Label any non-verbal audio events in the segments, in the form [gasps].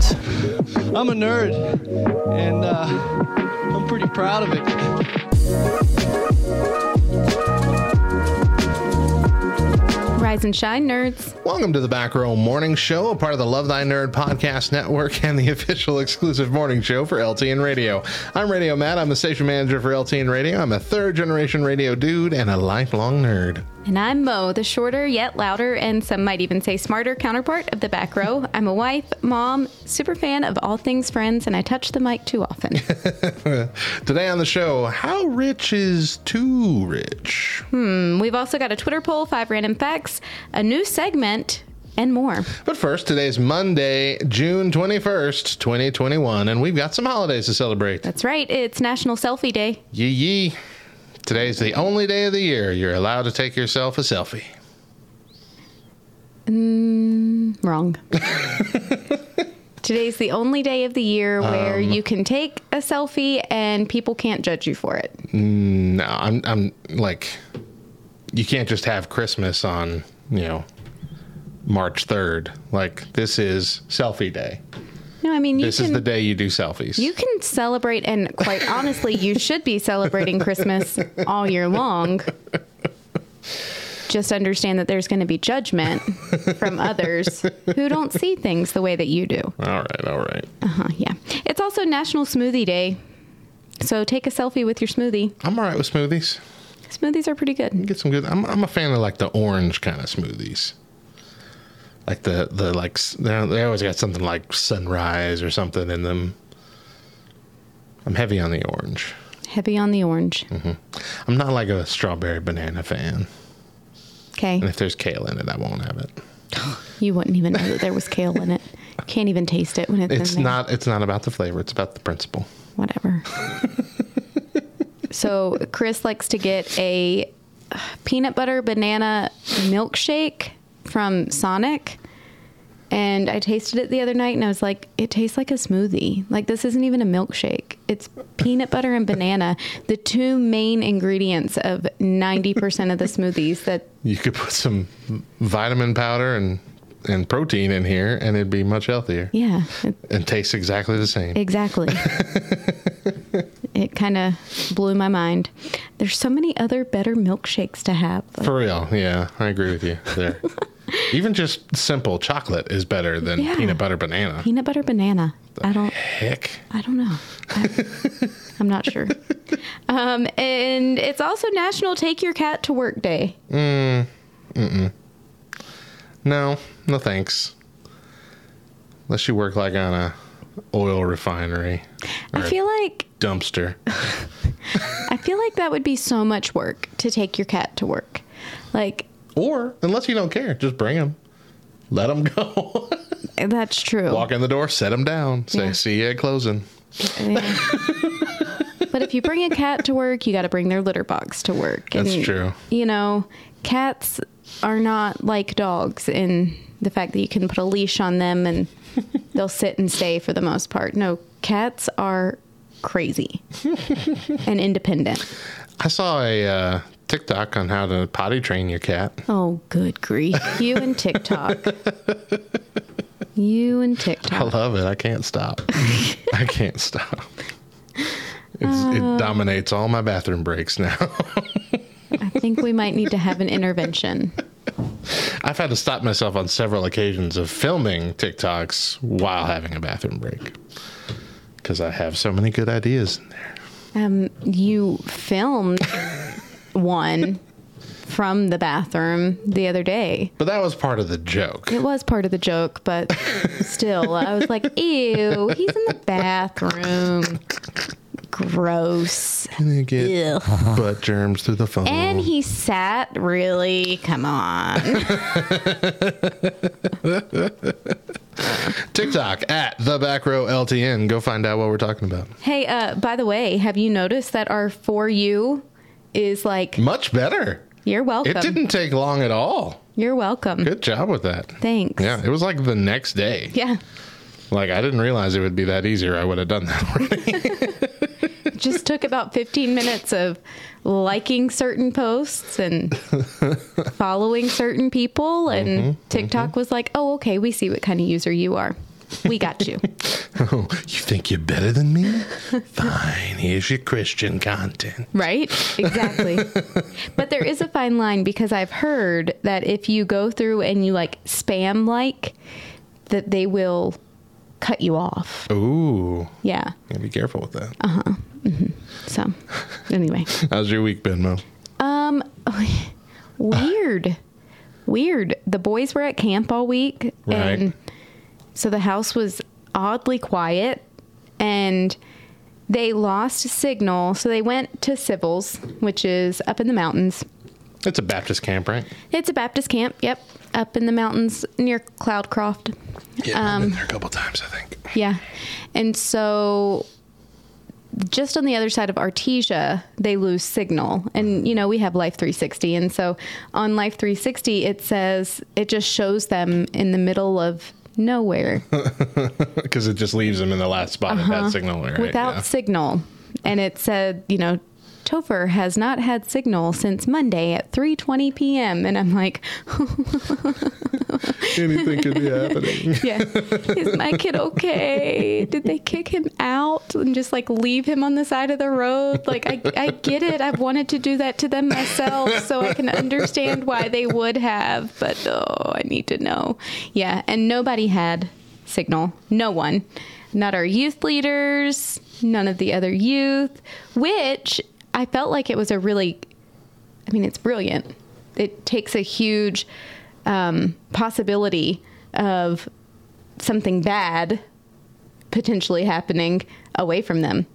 of. I'm a nerd, and uh, I'm pretty proud of it. Rise and shine, nerds. Welcome to the Back Row Morning Show, a part of the Love Thy Nerd podcast network and the [laughs] official exclusive morning show for LTN Radio. I'm Radio Matt. I'm the station manager for LTN Radio. I'm a third generation radio dude and a lifelong nerd. And I'm Mo, the shorter yet louder, and some might even say smarter counterpart of the back row. I'm a wife, mom, super fan of all things friends, and I touch the mic too often. [laughs] Today on the show, how rich is too rich? Hmm, we've also got a Twitter poll, five random facts, a new segment, and more. But first, today's Monday, June 21st, 2021, and we've got some holidays to celebrate. That's right, it's National Selfie Day. Yee yee. Today's the only day of the year you're allowed to take yourself a selfie. Mm, wrong. [laughs] Today's the only day of the year where um, you can take a selfie and people can't judge you for it. No, I'm I'm like you can't just have Christmas on, you know, March 3rd. Like this is selfie day. No, I mean you This can is the day you do selfies. you can celebrate and quite honestly you should be celebrating Christmas all year long. Just understand that there's going to be judgment from others who don't see things the way that you do. all right, all right. Uh, yeah. It's also National Smoothie Day. So take a selfie with your smoothie. I'm all right with smoothies. Smoothies are pretty good. Get some good. I'm I'm a fan of like the orange kind of smoothies. Like the the like they always got something like sunrise or something in them. I'm heavy on the orange. Heavy on the orange. Mm-hmm. I'm not like a strawberry banana fan. Okay. And if there's kale in it, I won't have it. [gasps] You wouldn't even know that there was kale in it. Can't even taste it when it's, It's in there. not. It's not about the flavor. It's about the principle. Whatever. so Chris likes to get a peanut butter banana milkshake from Sonic. And I tasted it the other night and I was like, it tastes like a smoothie. Like, this isn't even a milkshake. It's peanut butter and banana, the two main ingredients of 90% of the smoothies that You could put some vitamin powder and and protein in here, and it'd be much healthier Yeah, and taste exactly the same. exactly. [laughs] it kind of blew my mind. There's so many other better milkshakes to have. For real, yeah, I agree with you there. [laughs] Even just simple chocolate is better than Yeah. peanut butter banana. Peanut butter banana. I don't. Heck, I don't know. I, I'm not sure. Um, and it's also National Take Your Cat to Work Day. Mm. Mm. no, no thanks. Unless you work like on a oil refinery I feel like dumpster. [laughs] I feel like that would be so much work to take your cat to work. Like Or unless you don't care, just bring them. Let them go. [laughs] that's true. Walk in the door, set them down, say, Yeah. see you at closing. Yeah. but if you bring a cat to work, you got to bring their litter box to work. That's true. You know, cats are not like dogs in the fact that you can put a leash on them and they'll sit and stay for the most part. No, cats are crazy [laughs] and independent. I saw a uh, TikTok on how to potty train your cat. Oh, good grief. You and TikTok. You and TikTok. I love it. I can't stop. [laughs] I can't stop. It's, Uh. it dominates all my bathroom breaks now. [laughs] I think we might need to have an intervention. I've had to stop myself on several occasions of filming TikToks while having a bathroom break because I have so many good ideas in there. Um, you filmed one from the bathroom the other day. But that was part of the joke. It was part of the joke, but [laughs] still, I was like, ew, he's in the bathroom. Gross. You get Ugh. butt germs through the phone. And he sat really. Come on. [laughs] TikTok at the back row LTN. Go find out what we're talking about. hey, uh, by the way, have you noticed that our for you is like Much better. you're welcome. It didn't take long at all. You're welcome. Good job with that. Thanks. Yeah, it was like the next day. Yeah. Like I didn't realize it would be that easier. I would have done that already. [laughs] just took about 15 minutes of liking certain posts and [laughs] following certain people and mm-hmm, TikTok mm-hmm. was like, "Oh, okay, we see what kind of user you are. We got you." [laughs] oh, you think you're better than me? [laughs] Fine. Here's your Christian content. right? Exactly. [laughs] but there is a fine line because I've heard that if you go through and you like spam like that they will cut you off. Ooh, Yeah. yeah, be careful with that. Uh-huh. So, anyway. How's your week been, Mo? Um, weird, weird. The boys were at camp all week, Right. and so the house was oddly quiet, and they lost signal. So they went to Sivells, which is up in the mountains. It's a Baptist camp, right? It's a Baptist camp. Yep, up in the mountains near Cloudcroft. Yeah, I've been um, there a couple times, I think. Yeah. And so just on the other side of Artesia, they lose signal. And, you know, we have Life 360. And so on Life 360, it says, it just shows them in the middle of nowhere [laughs] Because it just leaves them in the last spot at that signal, right? Uh-huh. without Yeah. signal. And it said, you know, Topher has not had signal since Monday at 3:20 p.m. and I'm like, [laughs] Anything could be happening. [laughs] Yeah. Is my kid okay? Did they kick him out and just like leave him on the side of the road? Like, I, I get it. I've wanted to do that to them myself so I can understand why they would have, but oh, I need to know. Yeah. And nobody had signal. No one. Not our youth leaders, none of the other youth, which I felt like it was a really I mean, it's brilliant. It takes a huge um, possibility of something bad potentially happening away from them.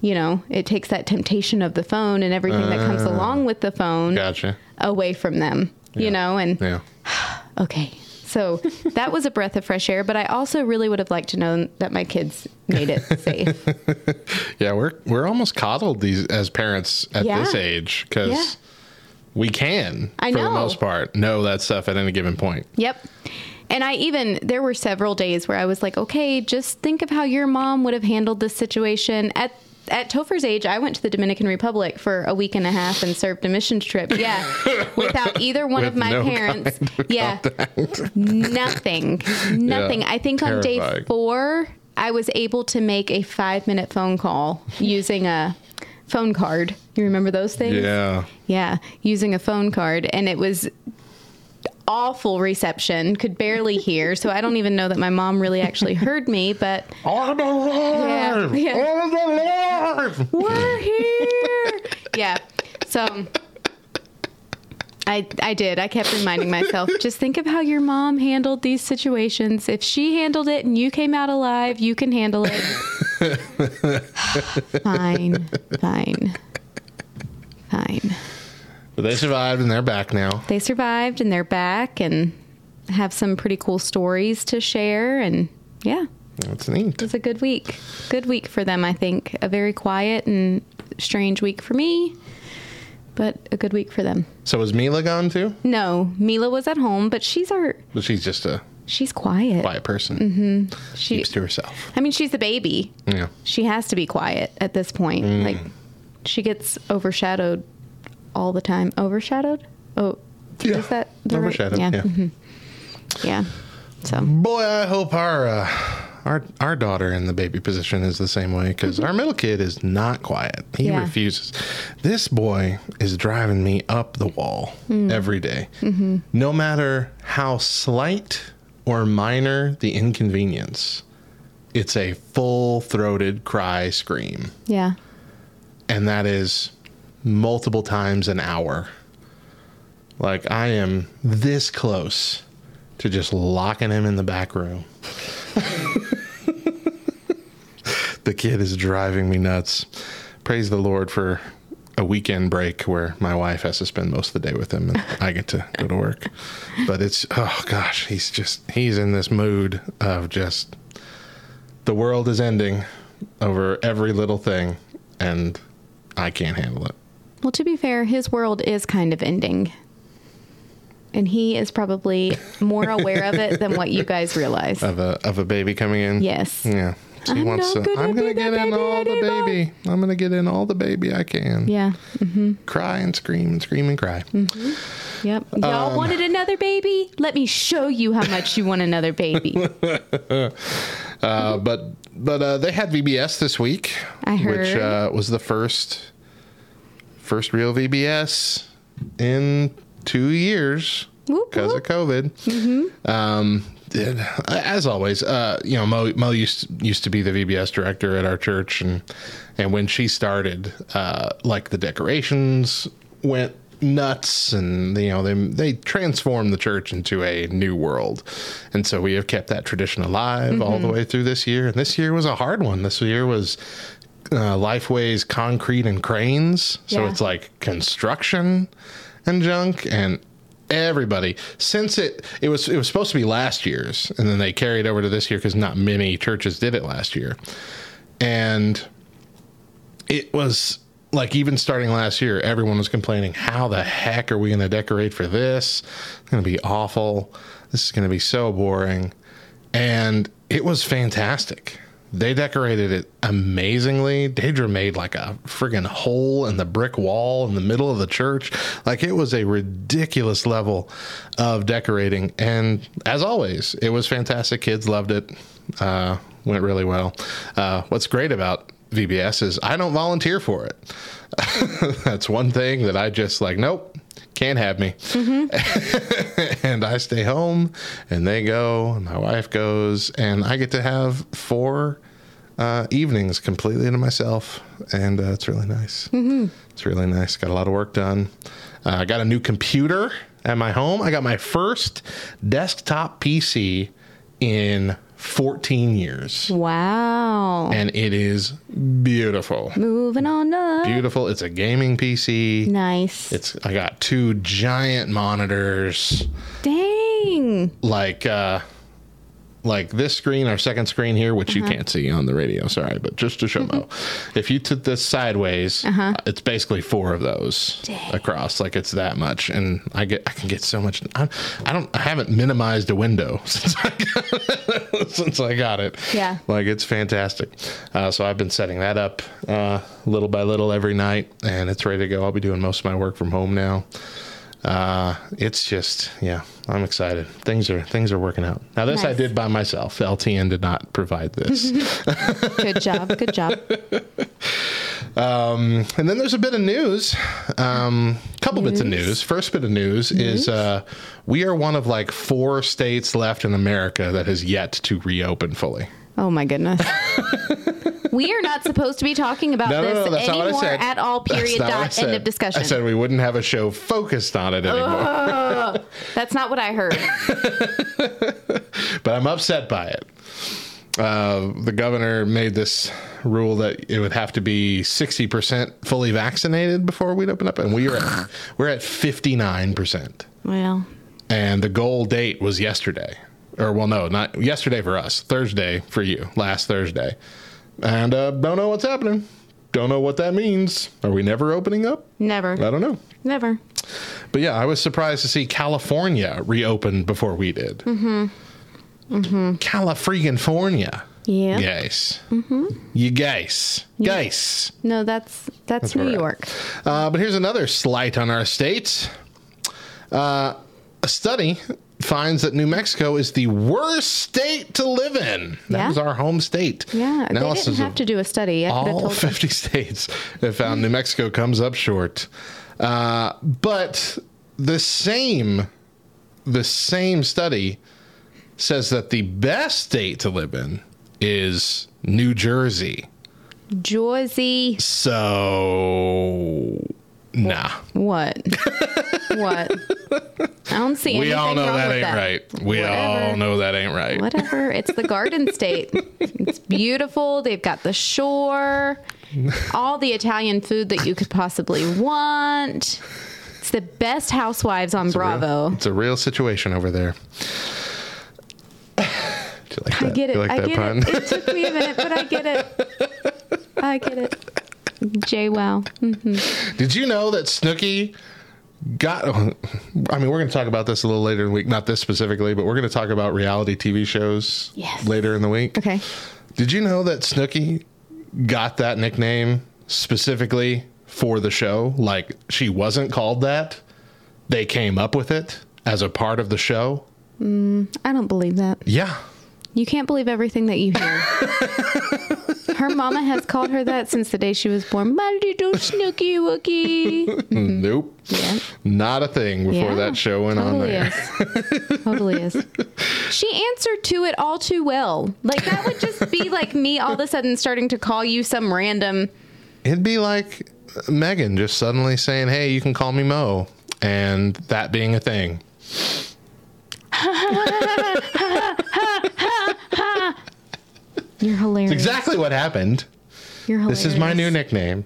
You know, it takes that temptation of the phone and everything that comes along with the phone Gotcha. away from them. You know, and Yeah. [sighs] okay. So that was a breath of fresh air, but I also really would have liked to know that my kids made it safe. [laughs] Yeah, we're we're almost coddled these as parents at Yeah. this age because Yeah. we can, I for the most part, know that stuff at any given point. Yep. And I even, there were several days where I was like, okay, just think of how your mom would have handled this situation. At, at Topher's age, I went to the Dominican Republic for a week and a half and served a mission trip. Yeah. [laughs] Without either one of my no parents. of [laughs] Yeah. Nothing. Nothing. Yeah. I think on day four, I was able to make a five minute phone call using a phone card. You remember those things? Yeah. Yeah, using a phone card, and it was awful reception. Could barely hear, so I don't even know that my mom really actually heard me. But I'm alive! Yeah, yeah. I'm alive! we're here. Yeah, so. I, I did. I kept reminding myself, just think of how your mom handled these situations. If she handled it and you came out alive, you can handle it. [laughs] fine, fine, fine. But they survived and they're back now. they survived and they're back and have some pretty cool stories to share and yeah That's neat. it was a good week good week for them i think a very quiet and strange week for me but a good week for them So is Mila gone too? no mila was at home but she's our But she's just a she's quiet quiet person. Mm-hmm. she Keeps to herself. i mean she's a baby Yeah. she has to be quiet at this point Mm. like she gets overshadowed all the time overshadowed oh Yeah. is that the right- Overshadowed. Yeah. mhm. yeah so Boy, I hope our uh, our our daughter in the baby position is the same way because our middle kid is not quiet. He Mm-hmm. Yeah. refuses. This boy is driving me up the wall Mm. every day. Mm-hmm. no matter how slight or minor the inconvenience. It's a full throated cry scream, yeah and that is multiple times an hour. Like I am this close to just locking him in the back room. [laughs] the kid is driving me nuts. Praise the Lord for a weekend break where my wife has to spend most of the day with him and I get to go to work. But it's oh gosh, he's just he's in this mood of just the world is ending over every little thing and I can't handle it. Well, to be fair, his world is kind of ending. And he is probably more aware of it than what you guys realize. Of a of a baby coming in. Yes. Yeah. So he I'm wants to gonna I'm gonna get in all the baby. I'm gonna get in all the baby I can. Yeah. Cry and scream and scream and cry. Yep. Y'all Um, wanted another baby? Let me show you how much you want another baby. [laughs] Uh, but but uh, they had VBS this week, I which heard. uh, was the first first real VBS in two years because of whoop. Mm-hmm. COVID. Um, as always, uh, you know, Mo, Mo used used to be the VBS director at our church, and and when she started, uh, like the decorations went nuts, and you know they they transformed the church into a new world, and so we have kept that tradition alive all the way through this year. And this year was a hard one. This year was uh, Lifeway's concrete and cranes, so Yeah. it's like construction and junk and everybody. Since it it was it was supposed to be last year's and then they carried over to this year because not many churches did it last year. And it was like even starting last year everyone was complaining how the heck are we going to decorate for this? It's going to be awful. This is going to be so boring. And it was fantastic they decorated it amazingly. Deidre made like a friggin' hole in the brick wall in the middle of the church. Like it was a ridiculous level of decorating. And as always, it was fantastic. Kids loved it. Uh, went really well. Uh, what's great about VBS is I don't volunteer for it. [laughs] That's one thing that I just like, nope, can't have me. [laughs] and I stay home and they go, and my wife goes, and I get to have four uh, evenings completely to myself. And uh, it's really nice. Mm-hmm. It's really nice. Got a lot of work done. Uh, I got a new computer at my home. I got my first desktop PC in 14 years. wow. And it is beautiful. Moving on up. Beautiful. It's a gaming PC. Nice. It's I got two giant monitors Dang. like uh like this screen, our second screen here, which you can't see on the radio, sorry, but just to show Mo. If you took this sideways, uh, it's basically four of those across. Like it's that much, and I get I can get so much. I, I don't I haven't minimized a window [laughs] since I got, since I got it. Yeah. like it's fantastic. Uh, so I've been setting that up uh, little by little every night, and it's ready to go. I'll be doing most of my work from home now uh it's just yeah i'm excited. Things are things are working out. Now this i did by myself. Ltn did not provide this. [laughs] Good job. Good job. [laughs] Um, and then there's a bit of news. Um couple bits of news. first bit of news is uh we are one of like four states left in america that has yet to reopen fully. Oh my goodness. [laughs] we are not supposed to be talking about no, no, this no, that's not what I anymore at all. Period. not what I Dot. End of discussion. I said we wouldn't have a show focused on it anymore, [laughs] That's not what I heard. but I'm upset by it. Uh, the governor made this rule that it would have to be 60% fully vaccinated before we'd open up, and we are at, [sighs] we're at 59%. well, And the goal date was yesterday, or well, no, not yesterday for us, Thursday for you, last Thursday. And uh, don't know what's happening. Don't know what that means. Are we never opening up? never. I don't know. Never. But yeah, I was surprised to see California reopen before we did. Mm-hmm. Mm-hmm. California. Yeah. Guys. Mm-hmm. You guys. Guys. No, that's that's, where New. York. Uh, but here's another slight on our state. Uh, a study finds that New Mexico is the worst state to live in. That Yeah? was our home state. Yeah, they Analysis didn't have to do a study. I all told them. 50 [laughs] states have found New Mexico comes up short. Uh, but the same, the same study says that the best state to live in is New Jersey. Jersey. So Nah. What? what? I don't see anything. We all know that ain't that. right. We all know that ain't right. Whatever. It's the Garden [laughs] State. It's beautiful. They've got the shore, all the Italian food that you could possibly want. It's the best housewives on Bravo. It's a real situation over there. Like I get it. You like I get pun? it. It took me a minute, but I get it. I get it. Jay Wow. Mm-hmm. Did you know that Snooki got? I mean, we're going to talk about this a little later in the week. Not this specifically, but we're going to talk about reality TV shows Yes. later in the week. Okay. Did you know that Snooki got that nickname specifically for the show? Like she wasn't called that. They came up with it as a part of the show. Mm, I don't believe that. Yeah. You can't believe everything that you hear. [laughs] her mama has called her that since the day she was born. My little Snooky Wookie. Mm-hmm. Mm-hmm. Nope. Yeah. Not a thing before Yeah, that show went on totally there. Is. totally is. She answered to it all too well. Like that would just be like me all of a sudden starting to call you some random. It'd be like Megan just suddenly saying, "Hey, you can call me Mo," and that being a thing. [laughs] You're hilarious. Exactly what happened. You're hilarious. This is my new nickname.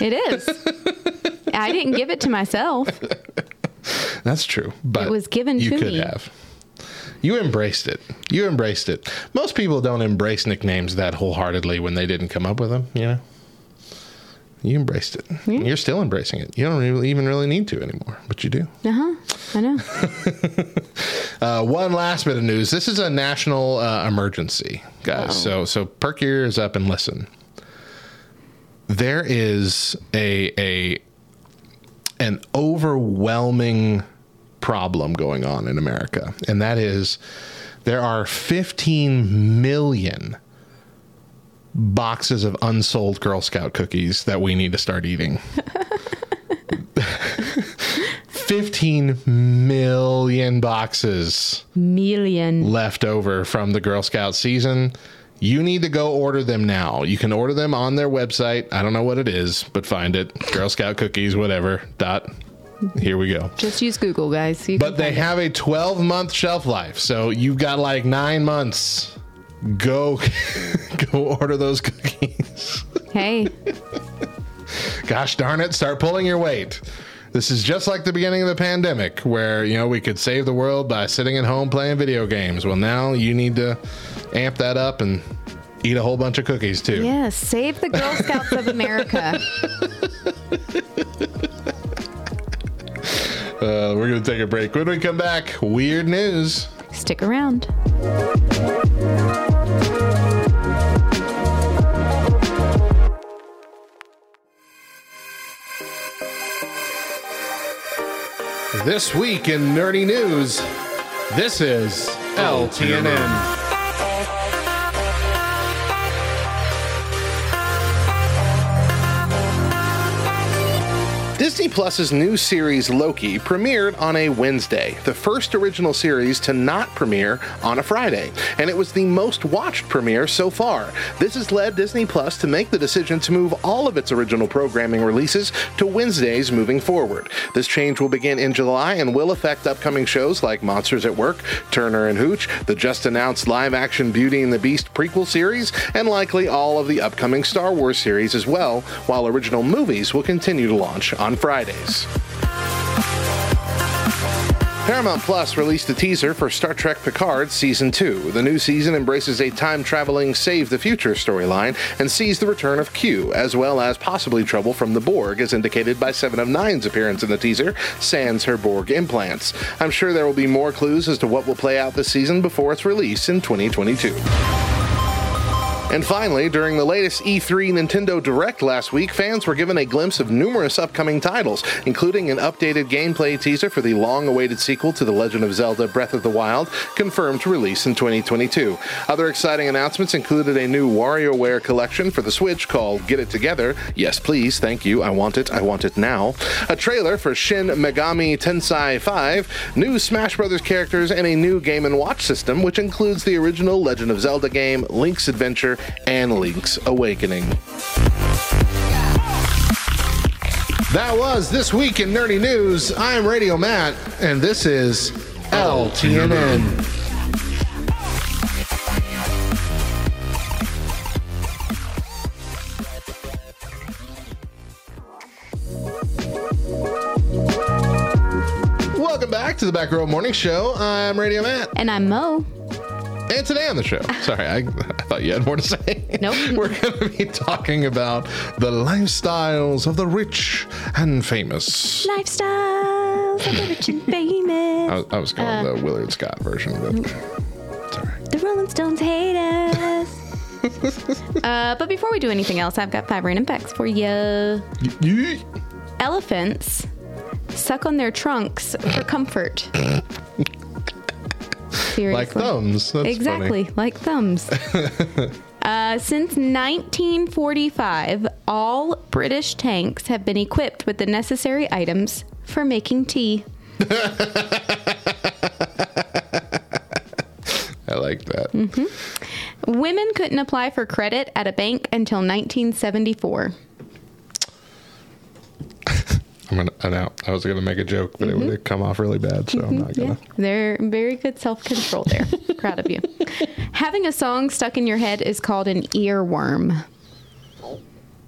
It is. I didn't give it to myself. That's true, but It was given you to could me. have. You embraced it. You embraced it. Most people don't embrace nicknames that wholeheartedly when they didn't come up with them. You know, you embraced it. You're still embracing it. You don't really, even really need to anymore, but you do. Uh huh. I know. [laughs] Uh, one last bit of news. This is a national uh, emergency, guys. So so perk your ears up and listen. There is a a an overwhelming problem going on in America, and that is there are 15 million boxes of unsold Girl Scout cookies that we need to start eating. [laughs] 15 million boxes Million. left over from the Girl Scout season. You need to go order them now. You can order them on their website. I don't know what it is, but find it. Girl Scout cookies, whatever. Dot. Here we go. Just use Google, guys. You But they find it. have a 12 month shelf life. So you've got like nine months. Go, [laughs] go order those cookies. Hey, Gosh darn it, start pulling your weight. This is just like the beginning of the pandemic where, you know, we could save the world by sitting at home playing video games. Well, now you need to amp that up and eat a whole bunch of cookies too. yes, save the Girl Scouts of America. [laughs] Uh, we're going to take a break. When we come back, weird news. Stick around. This week in nerdy news, this is LTNN. Disney Plus's new series Loki premiered on a Wednesday, the first original series to not premiere on a Friday, and it was the most watched premiere so far. This has led Disney Plus to make the decision to move all of its original programming releases to Wednesdays moving forward. This change will begin in July and will affect upcoming shows like Monsters at Work, Turner and Hooch, the just announced live action Beauty and the Beast prequel series, and likely all of the upcoming Star Wars series as well, while original movies will continue to launch on Fridays. Paramount Plus released a teaser for Star Trek Picard Season 2. The new season embraces a time traveling Save the Future storyline and sees the return of Q, as well as possibly trouble from the Borg, as indicated by Seven of Nine's appearance in the teaser, sans her Borg implants. I'm sure there will be more clues as to what will play out this season before its release in 2022. And finally, during the latest E3 Nintendo Direct last week, fans were given a glimpse of numerous upcoming titles, including an updated gameplay teaser for the long awaited sequel to The Legend of Zelda Breath of the Wild, confirmed to release in 2022. Other exciting announcements included a new WarioWare collection for the Switch called Get It Together. Yes, please, thank you, I want it, I want it now. A trailer for Shin Megami Tensei 5, new Smash Bros. characters, and a new Game & Watch system, which includes the original Legend of Zelda game, Link's Adventure, and Link's Awakening. That was This Week in Nerdy News. I'm Radio Matt, and this is LTNN. Welcome back to the Back Row Morning Show. I'm Radio Matt. And I'm Mo. And today on the show, sorry, I, I thought you had more to say. Nope. [laughs] We're going to be talking about the lifestyles of the rich and famous. Lifestyles of the rich and [laughs] famous. I was, I was going Uh, the Willard Scott version, but it's all right. The Rolling Stones hate us. [laughs] uh, but before we do anything else, I've got five random facts for you. Elephants suck on their trunks for comfort. Seriously. Like thumbs. That's exactly, funny. like thumbs. [laughs] uh, since 1945, all British tanks have been equipped with the necessary items for making tea. [laughs] I like that. Mm-hmm. Women couldn't apply for credit at a bank until 1974. I'm gonna. I know. I was gonna make a joke, but it would have come off really bad, so I'm not Mm-hmm. Yeah, gonna. they're very good self control there. [laughs] Proud of you. Having a song stuck in your head is called an earworm.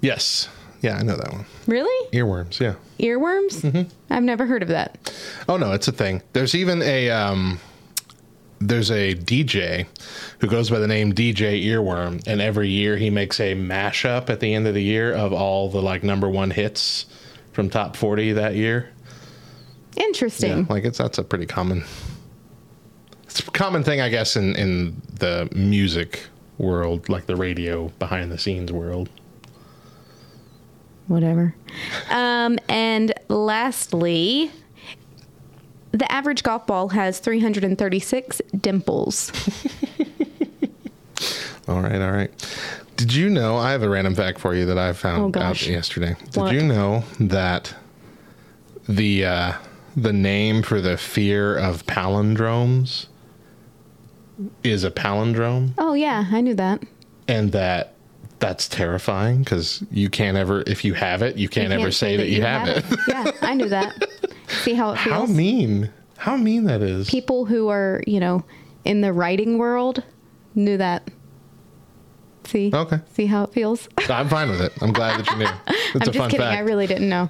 Yes. Yeah, I know that one. Really? Earworms. Yeah. Earworms? Mm-hmm. I've never heard of that. Oh no, it's a thing. There's even a um, there's a DJ who goes by the name DJ Earworm, and every year he makes a mashup at the end of the year of all the like number one hits from top forty that year. Interesting. Yeah, like it's that's a pretty common. It's a common thing, I guess, in in the music world, like the radio behind the scenes world. Whatever. [laughs] Um, and lastly, the average golf ball has 336 dimples. [laughs] All right, all right. Did you know? I have a random fact for you that I Oh, found out yesterday. Did What? you know that the uh, the name for the fear of palindromes is a palindrome, Oh, yeah, I knew that. and that that's terrifying because you can't ever, if you have it, you can't, You ever say, that, you have, it. yeah, I knew that. [laughs] See how it feels? How mean? How mean that is. People who are, you know, in the writing world knew that. See? Okay. See how it feels? I'm fine with it. I'm glad that you knew. [laughs] It's I'm a just fun kidding. fact. I really didn't know.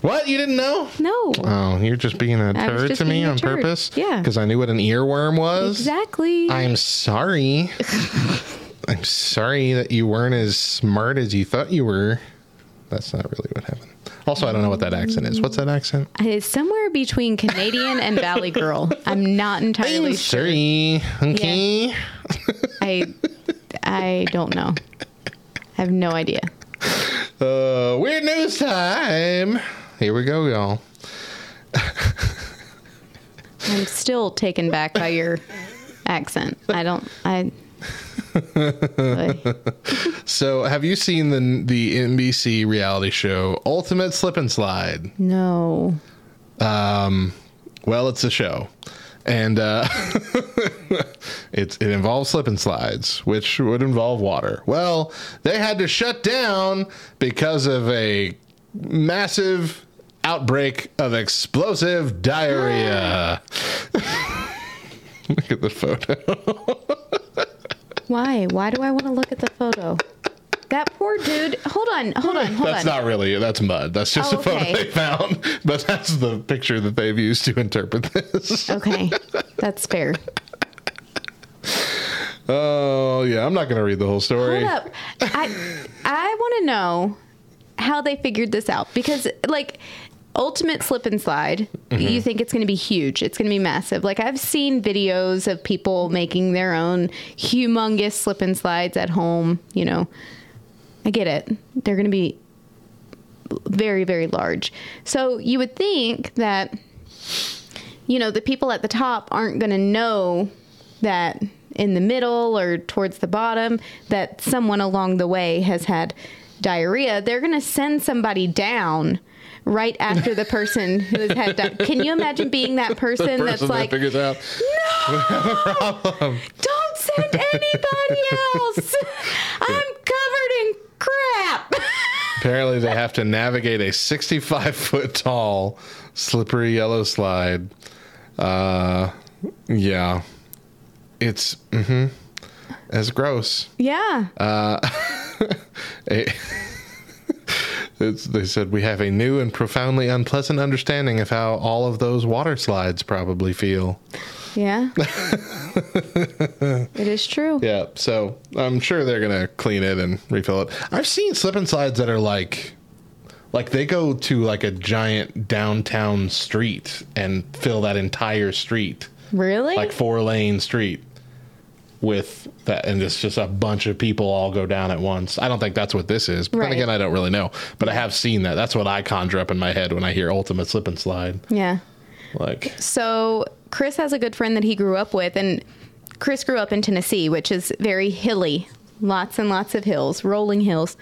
what? You didn't know? No. Oh, you're just being a I was turd just to me being a on turd. purpose? Yeah. Because I knew what an earworm was? exactly. I'm sorry. [laughs] I'm sorry that you weren't as smart as you thought you were. That's not really what happened. Also, I don't know what that accent is. What's that accent? Uh, it's somewhere between Canadian and Valley Girl. [laughs] I'm not entirely I'm sure. sorry. Okay. I I don't know. I have no idea. Uh, weird news time. Here we go, y'all. I'm still taken back by your accent. I don't. I. [laughs] So, have you seen the the NBC reality show Ultimate Slip and Slide? No. Um, well, it's a show, and uh, [laughs] it's it involves slip and slides, which would involve water. Well, they had to shut down because of a massive outbreak of explosive diarrhea. [gasps] [laughs] Look at the photo. [laughs] Why? Why do I want to look at the photo? That poor dude. Hold on. Hold on. Hold that's on. That's not really that's mud. That's just Oh, a photo okay. they found, [laughs] but that's the picture that they've used to interpret this. [laughs] okay. That's fair. Oh yeah, I'm not gonna read the whole story. Hold up. I I want to know how they figured this out because like ultimate slip and slide you mm-hmm. think it's going to be huge it's going to be massive like i've seen videos of people making their own humongous slip and slides at home you know i get it. They're going to be very very large. So you would think that you know the people at the top aren't going to know that in the middle or towards the bottom that someone along the way has had diarrhea. They're going to send somebody down right after the person who has had di- can you imagine being that person, person that's that like figures out. no! [laughs] Don't send anybody else! [laughs] I'm covered in crap Apparently, they have to navigate a 65 foot tall, slippery yellow slide. Uh, yeah, it's mm-hmm. It's gross. Yeah. [laughs] A- [laughs] it's, they said we have a new and profoundly unpleasant understanding of how all of those water slides probably feel. Yeah. [laughs] it is true. Yeah, so I'm sure they're gonna clean it and refill it. I've seen slip and slides that are like, like they go to like a giant downtown street and fill that entire street, Really? like four lane street, with that, and it's just a bunch of people all go down at once. I don't think that's what this is, but Right. then again, I don't really know. But I have seen that. That's what I conjure up in my head when I hear ultimate slip and slide. yeah. Like, So Chris has a good friend that he grew up with, and Chris grew up in Tennessee, which is very hilly, lots and lots of hills, rolling hills.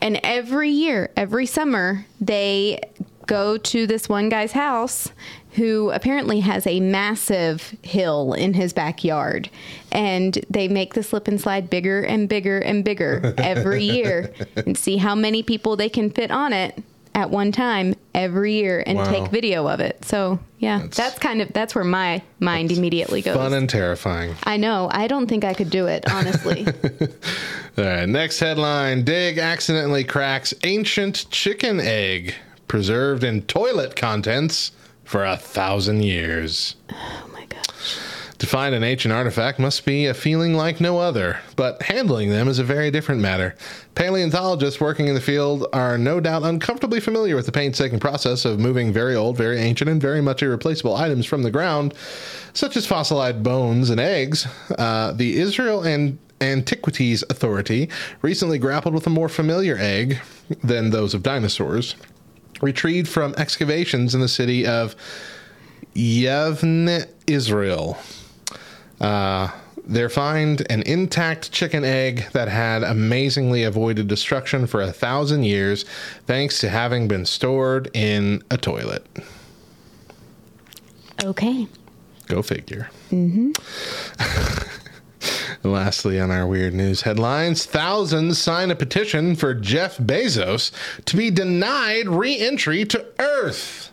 And every year, every summer, they go to this one guy's house who apparently has a massive hill in his backyard. And they make the slip and slide bigger and bigger and bigger [laughs] every year and see how many people they can fit on it at one time every year and Wow. take video of it. So, yeah, That's- that's, kind of that's where my mind immediately goes. fun and terrifying. I know. I don't think I could do it, honestly. [laughs] All right, next headline Dig accidentally cracks ancient chicken egg preserved in toilet contents for a thousand years. oh my gosh. To find an ancient artifact must be a feeling like no other, but handling them is a very different matter. Paleontologists working in the field are no doubt uncomfortably familiar with the painstaking process of moving very old, very ancient, and very much irreplaceable items from the ground, such as fossilized bones and eggs. Uh, the Israel and Antiquities Authority recently grappled with a more familiar egg than those of dinosaurs, retrieved from excavations in the city of Yavne, Israel. Uh, they find an intact chicken egg that had amazingly avoided destruction for a thousand years thanks to having been stored in a toilet. Okay. Go figure. Mm-hmm. [laughs] Lastly, on our weird news headlines, thousands sign a petition for Jeff Bezos to be denied re entry to Earth.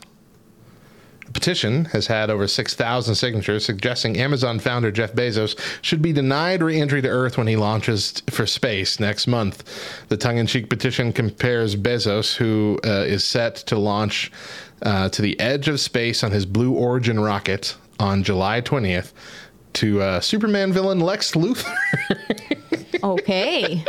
Petition has had over 6,000 signatures suggesting Amazon founder Jeff Bezos should be denied re entry to Earth when he launches for space next month. The tongue in cheek petition compares Bezos, who uh, is set to launch uh, to the edge of space on his Blue Origin rocket on July 20th, to uh, Superman villain Lex Luthor. [laughs] Okay.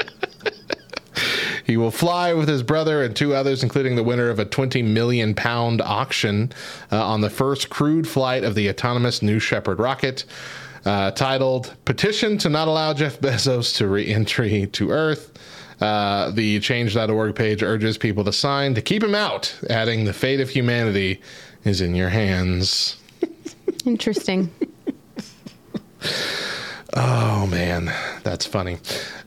He will fly with his brother and two others, including the winner of a 20 million pound auction uh, on the first crewed flight of the autonomous New Shepard rocket. Uh, titled Petition to Not Allow Jeff Bezos to Re Entry to Earth. Uh, the change.org page urges people to sign to keep him out, adding, The fate of humanity is in your hands. Interesting. [laughs] Oh man, that's funny.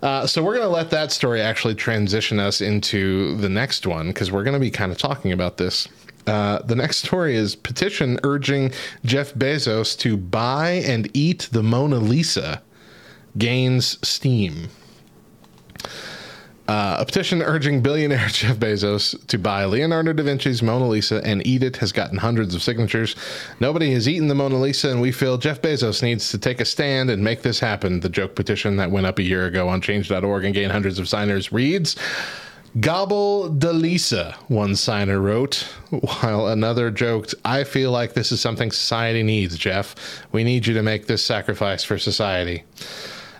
Uh, so we're going to let that story actually transition us into the next one because we're going to be kind of talking about this. Uh, the next story is petition urging Jeff Bezos to buy and eat the Mona Lisa gains steam. Uh, a petition urging billionaire [laughs] Jeff Bezos to buy Leonardo da Vinci's Mona Lisa and eat it has gotten hundreds of signatures. Nobody has eaten the Mona Lisa, and we feel Jeff Bezos needs to take a stand and make this happen. The joke petition that went up a year ago on change.org and gained hundreds of signers reads Gobble de Lisa, one signer wrote, while another joked, I feel like this is something society needs, Jeff. We need you to make this sacrifice for society.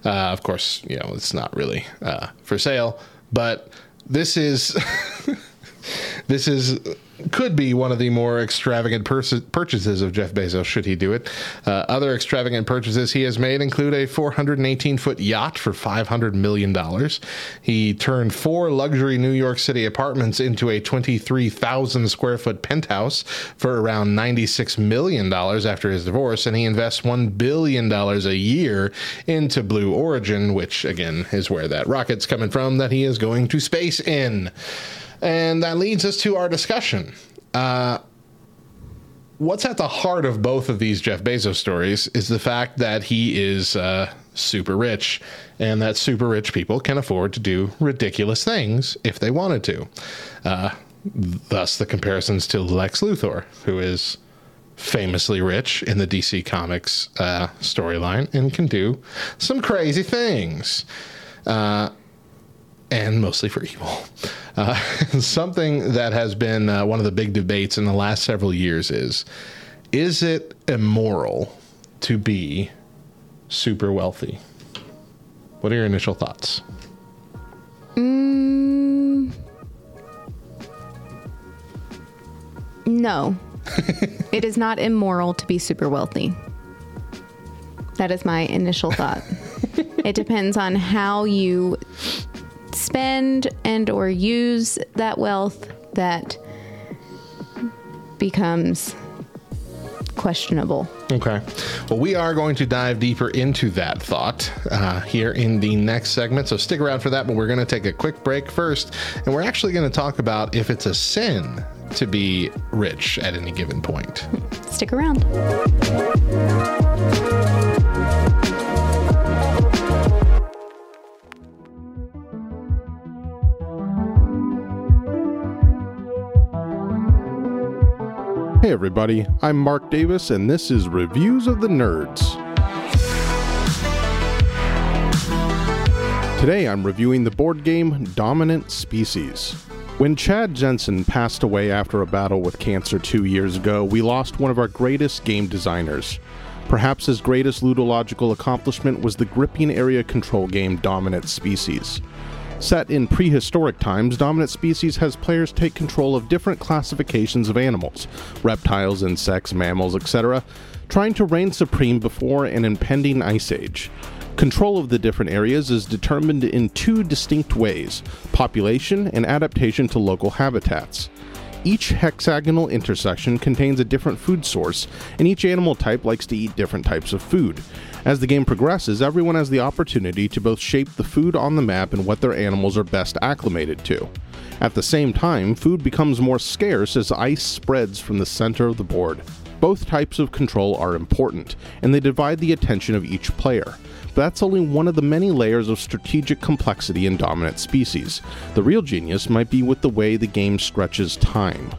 Uh, of course, you know, it's not really uh, for sale, but this is [laughs] this is could be one of the more extravagant purchases of Jeff Bezos should he do it. Uh, other extravagant purchases he has made include a 418 foot yacht for 500 million dollars. He turned four luxury New York City apartments into a 23,000 square foot penthouse for around 96 million dollars after his divorce, and he invests one billion dollars a year into Blue Origin, which again is where that rocket's coming from that he is going to space in. And that leads us to our discussion. Uh, what's at the heart of both of these Jeff Bezos stories is the fact that he is uh, super rich, and that super rich people can afford to do ridiculous things if they wanted to. Uh, thus, the comparisons to Lex Luthor, who is famously rich in the DC Comics uh, storyline and can do some crazy things. And mostly for evil. [laughs] Uh, something that has been uh, one of the big debates in the last several years is is it immoral to be super wealthy? What are your initial thoughts? Mm, no. [laughs] it is not immoral to be super wealthy. That is my initial thought. [laughs] it depends on how you spend and or use that wealth that becomes questionable. Okay. Well, we are going to dive deeper into that thought uh, here in the next segment. So stick around for that. But we're going to take a quick break first. And we're actually going to talk about if it's a sin to be rich at any given point. Stick around. Hey everybody, I'm Mark Davis and this is Reviews of the Nerds. Today I'm reviewing the board game Dominant Species. When Chad Jensen passed away after a battle with cancer two years ago, we lost one of our greatest game designers. Perhaps his greatest ludological accomplishment was the gripping area control game Dominant Species. Set in prehistoric times, Dominant Species has players take control of different classifications of animals reptiles, insects, mammals, etc., trying to reign supreme before an impending ice age. Control of the different areas is determined in two distinct ways population and adaptation to local habitats. Each hexagonal intersection contains a different food source, and each animal type likes to eat different types of food. As the game progresses, everyone has the opportunity to both shape the food on the map and what their animals are best acclimated to. At the same time, food becomes more scarce as ice spreads from the center of the board. Both types of control are important, and they divide the attention of each player. But that's only one of the many layers of strategic complexity in dominant species. The real genius might be with the way the game stretches time.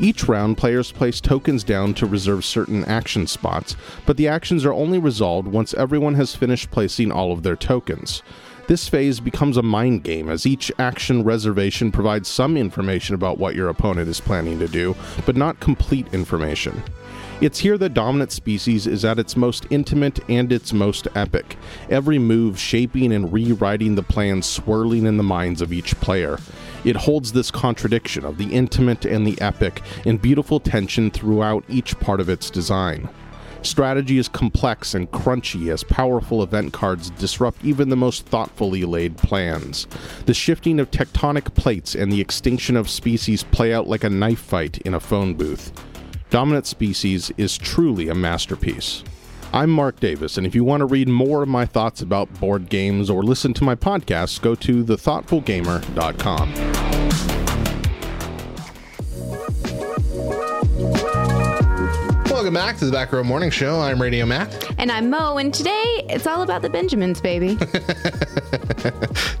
Each round, players place tokens down to reserve certain action spots, but the actions are only resolved once everyone has finished placing all of their tokens. This phase becomes a mind game as each action reservation provides some information about what your opponent is planning to do, but not complete information. It's here that Dominant Species is at its most intimate and its most epic, every move shaping and rewriting the plans swirling in the minds of each player. It holds this contradiction of the intimate and the epic in beautiful tension throughout each part of its design. Strategy is complex and crunchy as powerful event cards disrupt even the most thoughtfully laid plans. The shifting of tectonic plates and the extinction of species play out like a knife fight in a phone booth. Dominant Species is truly a masterpiece. I'm Mark Davis, and if you want to read more of my thoughts about board games or listen to my podcast, go to thethoughtfulgamer.com. Welcome back to the Back Row Morning Show. I'm Radio Matt. And I'm Mo, and today it's all about the Benjamins, baby. [laughs]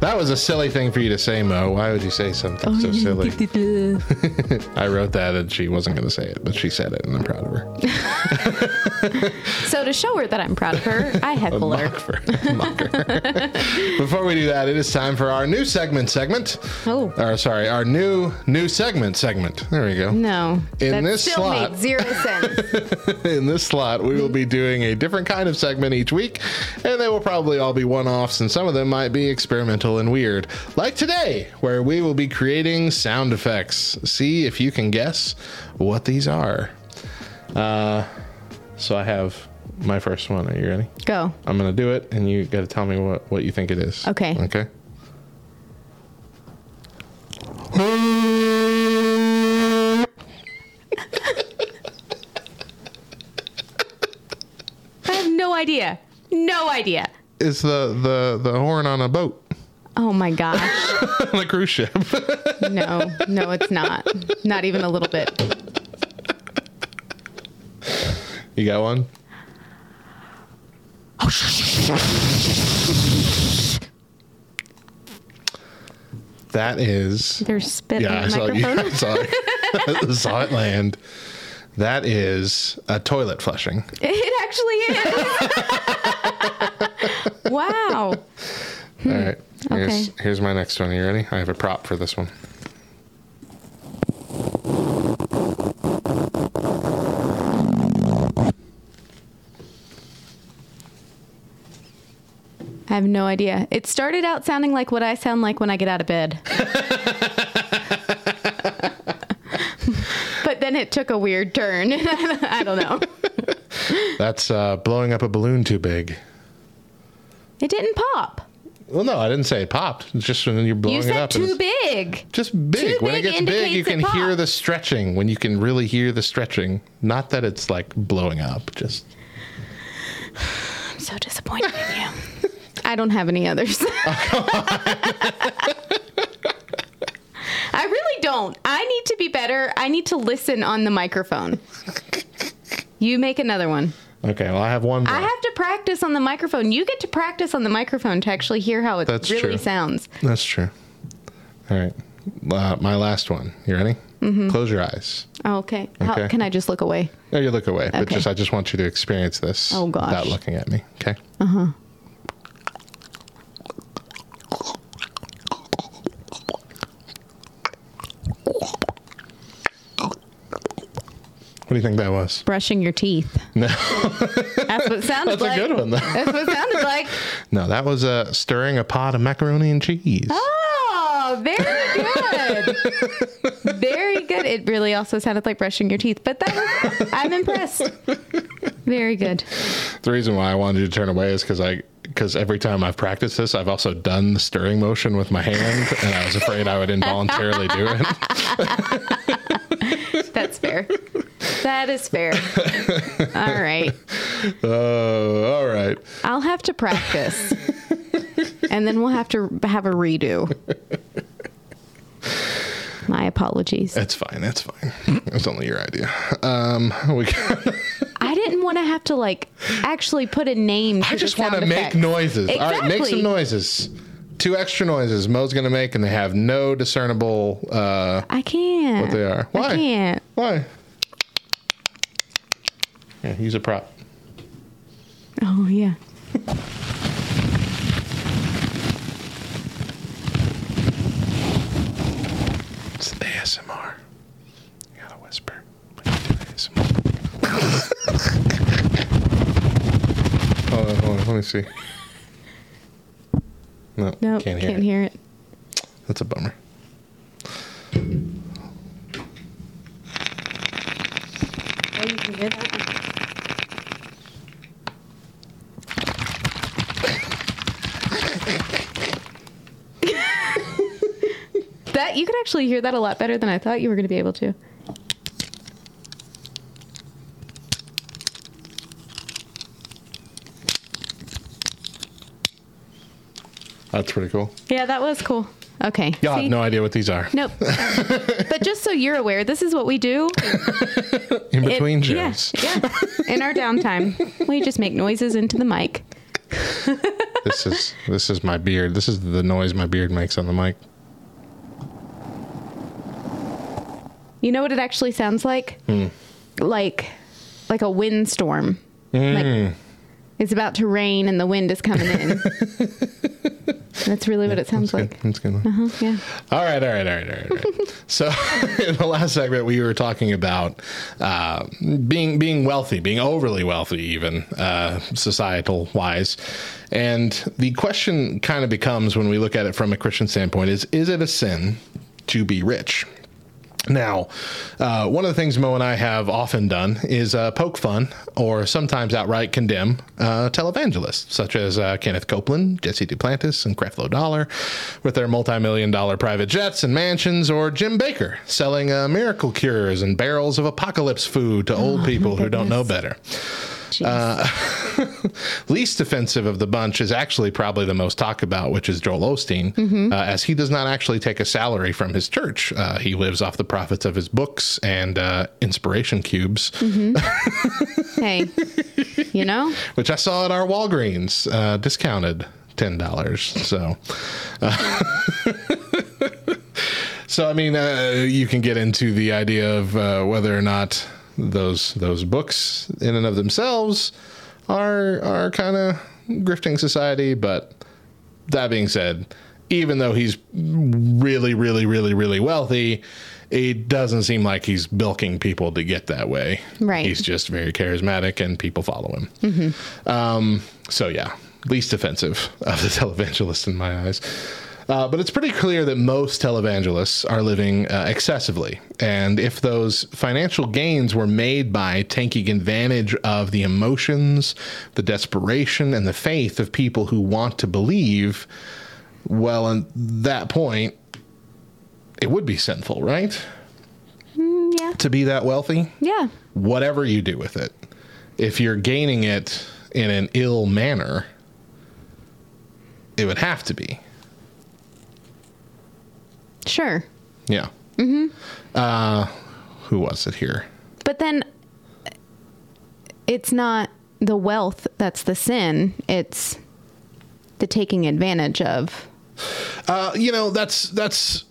That was a silly thing for you to say, Mo. Why would you say something oh, so silly? [laughs] I wrote that and she wasn't going to say it, but she said it, and I'm proud of her. [laughs] so to show her that I'm proud of her, I heckle her. Her. Mock her. Before we do that, it is time for our new segment segment. Oh. Or sorry, our new new segment segment. There we go. No, In this still slot- zero sense. [laughs] In this slot, we will be doing a different kind of segment each week, and they will probably all be one offs, and some of them might be experimental and weird. Like today, where we will be creating sound effects. See if you can guess what these are. Uh, so I have my first one. Are you ready? Go. I'm going to do it, and you got to tell me what, what you think it is. Okay. Okay. [laughs] I have no idea. No idea. It's the, the, the horn on a boat Oh my gosh. [laughs] on a cruise ship. [laughs] No, no, it's not. Not even a little bit. you got one? Oh That is. There's spit Yeah, I on saw, the you, microphone. I saw, it, [laughs] I saw it land. That is a toilet flushing. Actually is. [laughs] wow. All right. Here's, Okay. here's my next one. Are You ready? I have a prop for this one. I have no idea. It started out sounding like what I sound like when I get out of bed. [laughs] but then it took a weird turn. [laughs] I don't know. That's uh, blowing up a balloon too big. It didn't pop. Well, no, I didn't say it popped. It's just when you're blowing You it said up. and too big. Just big. Too when it gets big, you can hear the stretching. When you can really hear the stretching. Not that it's like blowing up. Just I'm so disappointed in you. [laughs] I don't have any others. [laughs] I really don't. I need to be better. I need to listen on the microphone. [laughs] You make another one. okay. Well, I have one. More. I have to practice on the microphone. You get to practice on the microphone to actually hear how it That's really true. sounds. That's true. All right. Uh, my last one. You ready? Mm-hmm. Close your eyes. Oh, okay. How, Okay. can I just look away? No, you look away, but just I just want you to experience this Oh, gosh. without looking at me. Okay. What do you think that was? Brushing your teeth. No, [laughs] That's what it sounded that's like. That's a good one though. That's what it sounded like. [laughs] No, that was uh, stirring a pot of macaroni and cheese. Oh, very good. very good. It really also sounded like brushing your teeth, but that was, I'm impressed. Very good. The reason why I wanted you to turn away is because I because every time I've practiced this, I've also done the stirring motion with my hand, and I was afraid I would involuntarily do it. [laughs] That's fair. That is fair. [laughs] All right. Oh, all right. I'll have to practice. And then we'll have to have a redo. My apologies. That's fine. That's fine. It's only your idea. Um, we. [laughs] I didn't want to have to like actually put a name to I just want to make noises. All right, make some noises. Two extra noises Mo's going to make, and they have no discernible. Uh, I can't. What they are. Why? I can't. why? Yeah, use a prop. Oh yeah. It's ASMR. You gotta whisper. when you do ASMR. [laughs] hold on, hold on. Let me see. No, No, can't hear, can't, hear hear, it. it. That's a bummer. Oh, you can hear that? That you could actually hear that a lot better than I thought you were going to be able to. That's pretty cool. Yeah, that was cool. Okay. Y'all see? have no idea what these are. Nope. [laughs] but just so you're aware, this is what we do In It- between yeah, shows. Yeah, In our [laughs] downtime, we just make noises into the mic. this is this is my beard. This is the noise my beard makes on the mic. You know what it actually sounds like? Hmm. Like like a windstorm. Hmm. Like it's about to rain and the wind is coming in. [laughs] That's really what it sounds like. good. That's good. Uh-huh, yeah. All right, all right, all right, all right. All right. [laughs] so, [laughs] in the last segment, we were talking about uh, being being wealthy, being overly wealthy, even uh, societal wise. And the question kind of becomes, when we look at it from a Christian standpoint, is is it a sin to be rich? Now, uh, one of the things Mo and I have often done is uh, poke fun or sometimes outright condemn uh, televangelists such as uh, Kenneth Copeland, Jesse Duplantis, and Creflo Dollar with their multi million dollar private jets and mansions, or Jim Bakker selling uh, miracle cures and barrels of apocalypse food to old people who don't know better. Uh, [laughs] least offensive of the bunch is actually probably the most talked about, which is Joel Osteen, Mm-hmm. uh, as he does not actually take a salary from his church. Uh, he lives off the profits of his books and uh, inspiration cubes, [laughs] hey, you know, which I saw at our Walgreens, uh, discounted ten dollars. So. [laughs] So I mean, uh, you can get into the idea of uh, whether or not those those books, in and of themselves, are are kind of grifting society. But that being said, even though he's really, really, really, really wealthy, it doesn't seem like he's bilking people to get that way. Right. He's just very charismatic, and people follow him. Um, so yeah, least offensive of the [laughs] televangelist in my eyes. Uh, but it's pretty clear that most televangelists are living uh, excessively. And if those financial gains were made by taking advantage of the emotions, the desperation, and the faith of people who want to believe, well, at that point, it would be sinful, right? yeah, To be that wealthy? yeah, whatever you do with it, if you're gaining it in an ill manner, it would have to be. Sure. Yeah. Mm-hmm. Uh, who was it here? But then it's not the wealth that's the sin, it's the taking advantage of. Uh, you know, that's that's.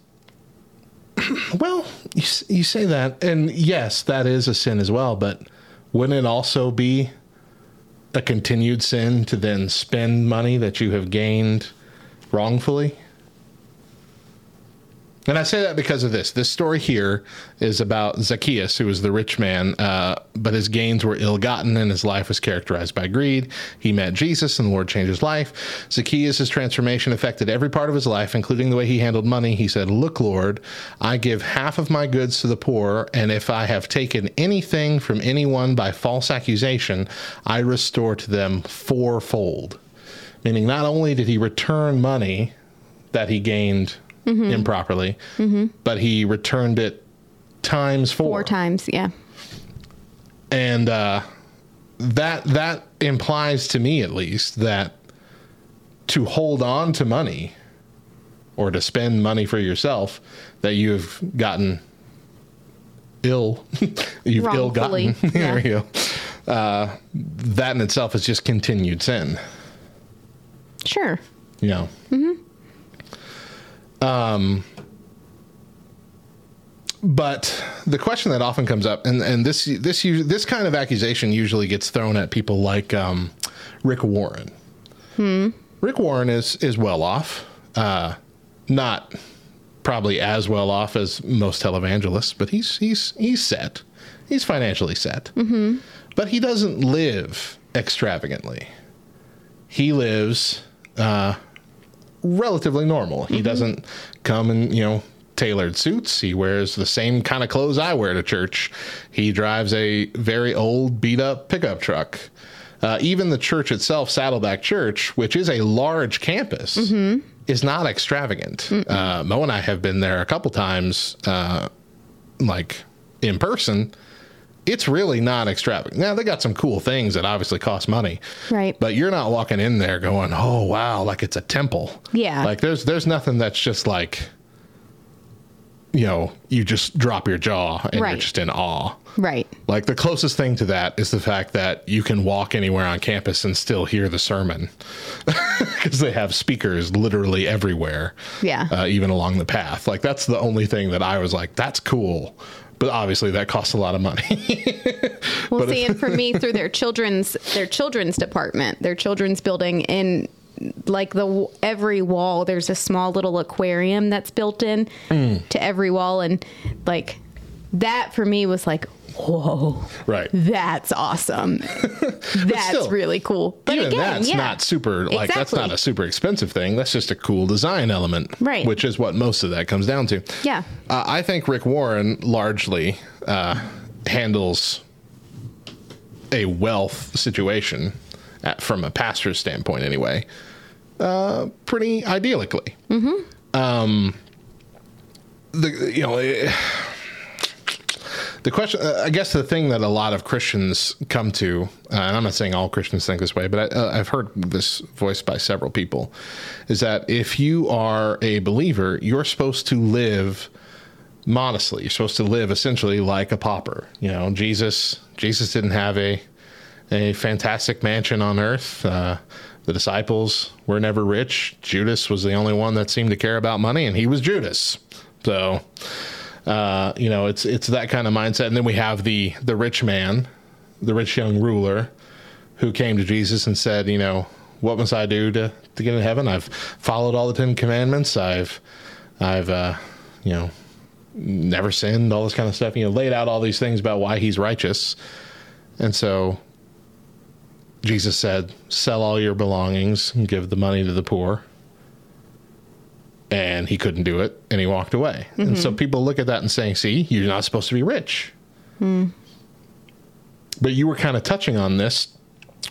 [clears throat] Well, you, you say that, and yes, that is a sin as well. But wouldn't it also be a continued sin to then spend money that you have gained wrongfully? And I say that because of this. This story here is about Zacchaeus, who was the rich man, uh, but his gains were ill gotten and his life was characterized by greed. He met Jesus and the Lord changed his life. Zacchaeus' transformation affected every part of his life, including the way he handled money. He said, Look, Lord, I give half of my goods to the poor, and if I have taken anything from anyone by false accusation, I restore to them fourfold. Meaning, not only did he return money that he gained improperly, but he returned it times four. Four times, yeah. And uh, that that implies to me, at least, that to hold on to money or to spend money for yourself that you've gotten ill, [laughs] you've ill gotten. [laughs] There yeah. you go. Uh, that in itself is just continued sin. Sure. Yeah. You know. Um, but the question that often comes up, and, and this this this kind of accusation usually gets thrown at people like um, Rick Warren. Hmm. Rick Warren is is well off, uh, not probably as well off as most televangelists, but he's he's he's set. He's financially set, mm-hmm. but he doesn't live extravagantly. He lives uh, relatively normal. He doesn't come in, you know, tailored suits. He wears the same kind of clothes I wear to church. He drives a very old, beat up pickup truck. Uh, even the church itself, Saddleback Church, which is a large campus, is not extravagant. Uh, Mo and I have been there a couple times, uh, like in person. It's really not extravagant. Now they got some cool things that obviously cost money, Right. But you're not walking in there going, "Oh wow, like it's a temple." Yeah. Like there's there's nothing that's just like, you know, you just drop your jaw and Right. you're just in awe. Right. Like the closest thing to that is the fact that you can walk anywhere on campus and still hear the sermon [laughs] because they have speakers literally everywhere. Yeah. Uh, even along the path. Like that's the only thing that I was like, that's cool. But obviously that costs a lot of money. [laughs] Well, see, and for me, [laughs] through their children's their children's department, their children's building, in like the every wall, there's a small little aquarium that's built in Mm. to every wall, and like that for me was like, whoa, right. that's awesome. [laughs] that's still, really cool. But Even again, that's yeah. not super like that's not a super expensive thing. That's just a cool design element. Right. Which is what most of that comes down to. Yeah. Uh, I think Rick Warren largely uh, handles a wealth situation at, from a pastor's standpoint, anyway, uh, pretty idyllically. Mm-hmm. Um, the you know. eh, the question, uh, I guess, the thing that a lot of Christians come to, uh, and I'm not saying all Christians think this way, but I, uh, I've heard this voiced by several people, is that if you are a believer, you're supposed to live modestly. You're supposed to live essentially like a pauper. You know, Jesus, Jesus didn't have a a fantastic mansion on earth. Uh, the disciples were never rich. Judas was the only one that seemed to care about money, and he was Judas. So, uh, you know, it's it's that kind of mindset. And then we have the the rich man, the rich young ruler, who came to Jesus and said, you know, what must I do to to get into heaven? I've followed all the Ten Commandments. I've I've uh, you know never sinned. All this kind of stuff. You know, laid out all these things about why he's righteous. And so Jesus said, Sell all your belongings and give the money to the poor. And he couldn't do it and he walked away. Mm-hmm. And so people look at that and saying, See, you're not supposed to be rich. Mm. But you were kind of touching on this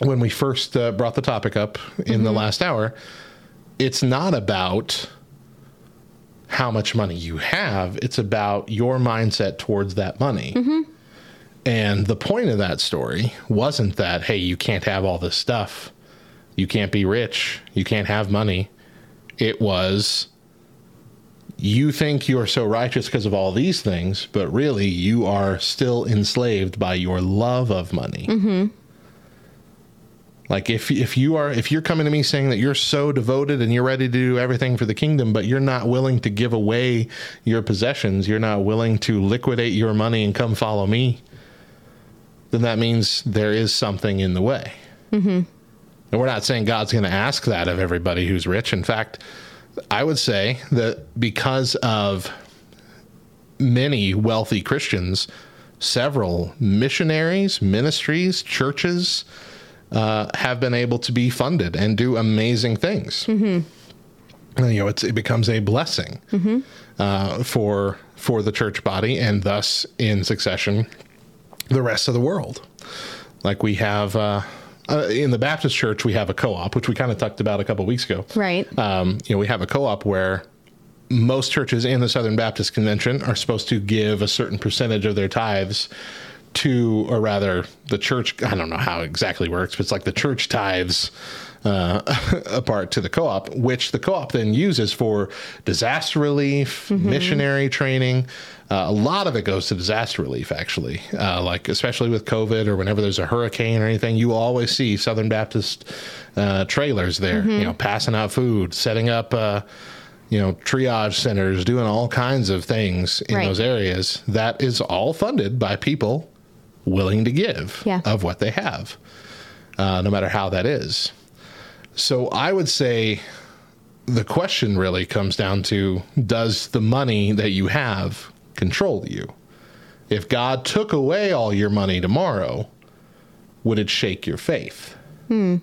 when we first uh, brought the topic up in mm-hmm. the last hour. It's not about how much money you have, it's about your mindset towards that money. Mm-hmm. And the point of that story wasn't that, hey, you can't have all this stuff. You can't be rich. You can't have money. It was, you think you're so righteous because of all these things, but really you are still enslaved by your love of money. Mm-hmm. Like if if you are if you're coming to me saying that you're so devoted and you're ready to do everything for the kingdom, but you're not willing to give away your possessions, you're not willing to liquidate your money and come follow me, then that means there is something in the way. Mm-hmm. And we're not saying God's going to ask that of everybody who's rich. In fact, I would say that because of many wealthy Christians, several missionaries, ministries, churches uh, have been able to be funded and do amazing things. Mm-hmm. And, you know, it becomes a blessing mm-hmm. uh, for for the church body, and thus in succession the rest of the world. Like we have uh, uh, in the Baptist church, we have a co-op, which we kind of talked about a couple weeks ago. Right. Um, you know, we have a co-op where most churches in the Southern Baptist Convention are supposed to give a certain percentage of their tithes to, or rather, the church. I don't know how exactly works, but it's like the church tithes uh, [laughs] apart to the co-op, which the co-op then uses for disaster relief, mm-hmm. missionary training. Uh, a lot of it goes to disaster relief, actually. Uh, like especially with COVID or whenever there's a hurricane or anything, you always see Southern Baptist uh, trailers there. Mm-hmm. You know, passing out food, setting up uh, you know, triage centers, doing all kinds of things in right. those areas. That is all funded by people willing to give yeah. of what they have, uh, no matter how that is. So I would say the question really comes down to does the money that you have control you? If God took away all your money tomorrow, would it shake your faith? Hmm.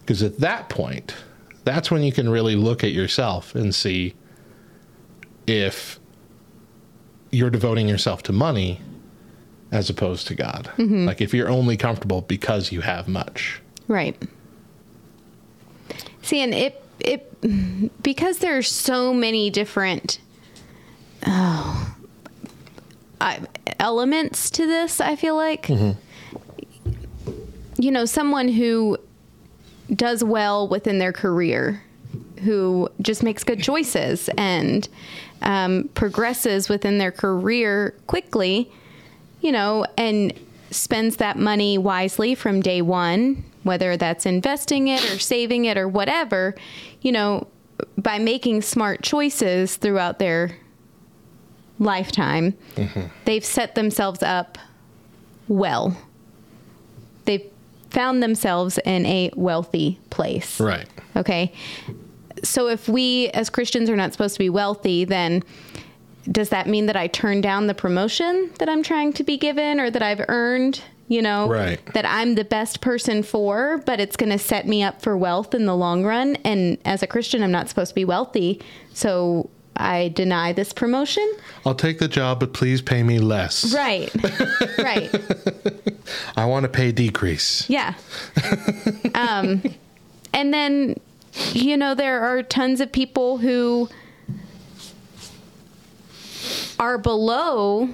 Because at that point, that's when you can really look at yourself and see if you're devoting yourself to money as opposed to God. Mm-hmm. Like if you're only comfortable because you have much. Right. See, and it it because there are so many different oh, I, elements to this. I feel like mm-hmm. you know someone who does well within their career, who just makes good choices and um, progresses within their career quickly, you know, and spends that money wisely from day one whether that's investing it or saving it or whatever, you know, by making smart choices throughout their lifetime, mm-hmm. they've set themselves up well. They've found themselves in a wealthy place. Right. Okay. So if we as Christians are not supposed to be wealthy, then does that mean that I turn down the promotion that I'm trying to be given or that I've earned? You know, right. that I'm the best person for, but it's going to set me up for wealth in the long run. And as a Christian, I'm not supposed to be wealthy. So I deny this promotion. I'll take the job, but please pay me less. Right. [laughs] right. I want to pay decrease. Yeah. um, and then, you know, there are tons of people who are below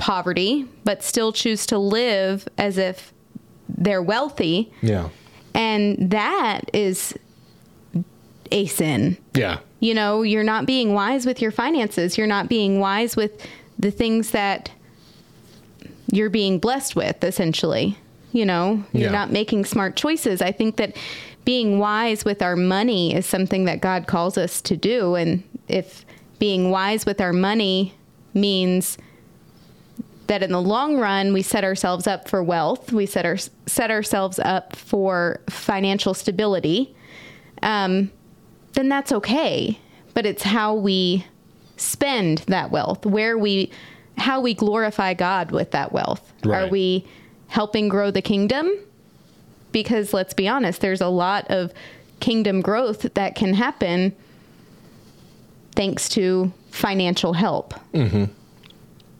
poverty, but still choose to live as if they're wealthy. Yeah. And that is a sin. Yeah. You know, you're not being wise with your finances. You're not being wise with the things that you're being blessed with, essentially. You know, you're Yeah. not making smart choices. I think that being wise with our money is something that God calls us to do. And if being wise with our money means that in the long run we set ourselves up for wealth, we set our set ourselves up for financial stability, um, then that's okay. But it's how we spend that wealth, where we, how we glorify God with that wealth. Are we helping grow the kingdom? Because let's be honest, there's a lot of kingdom growth that can happen thanks to financial help. Mm-hmm.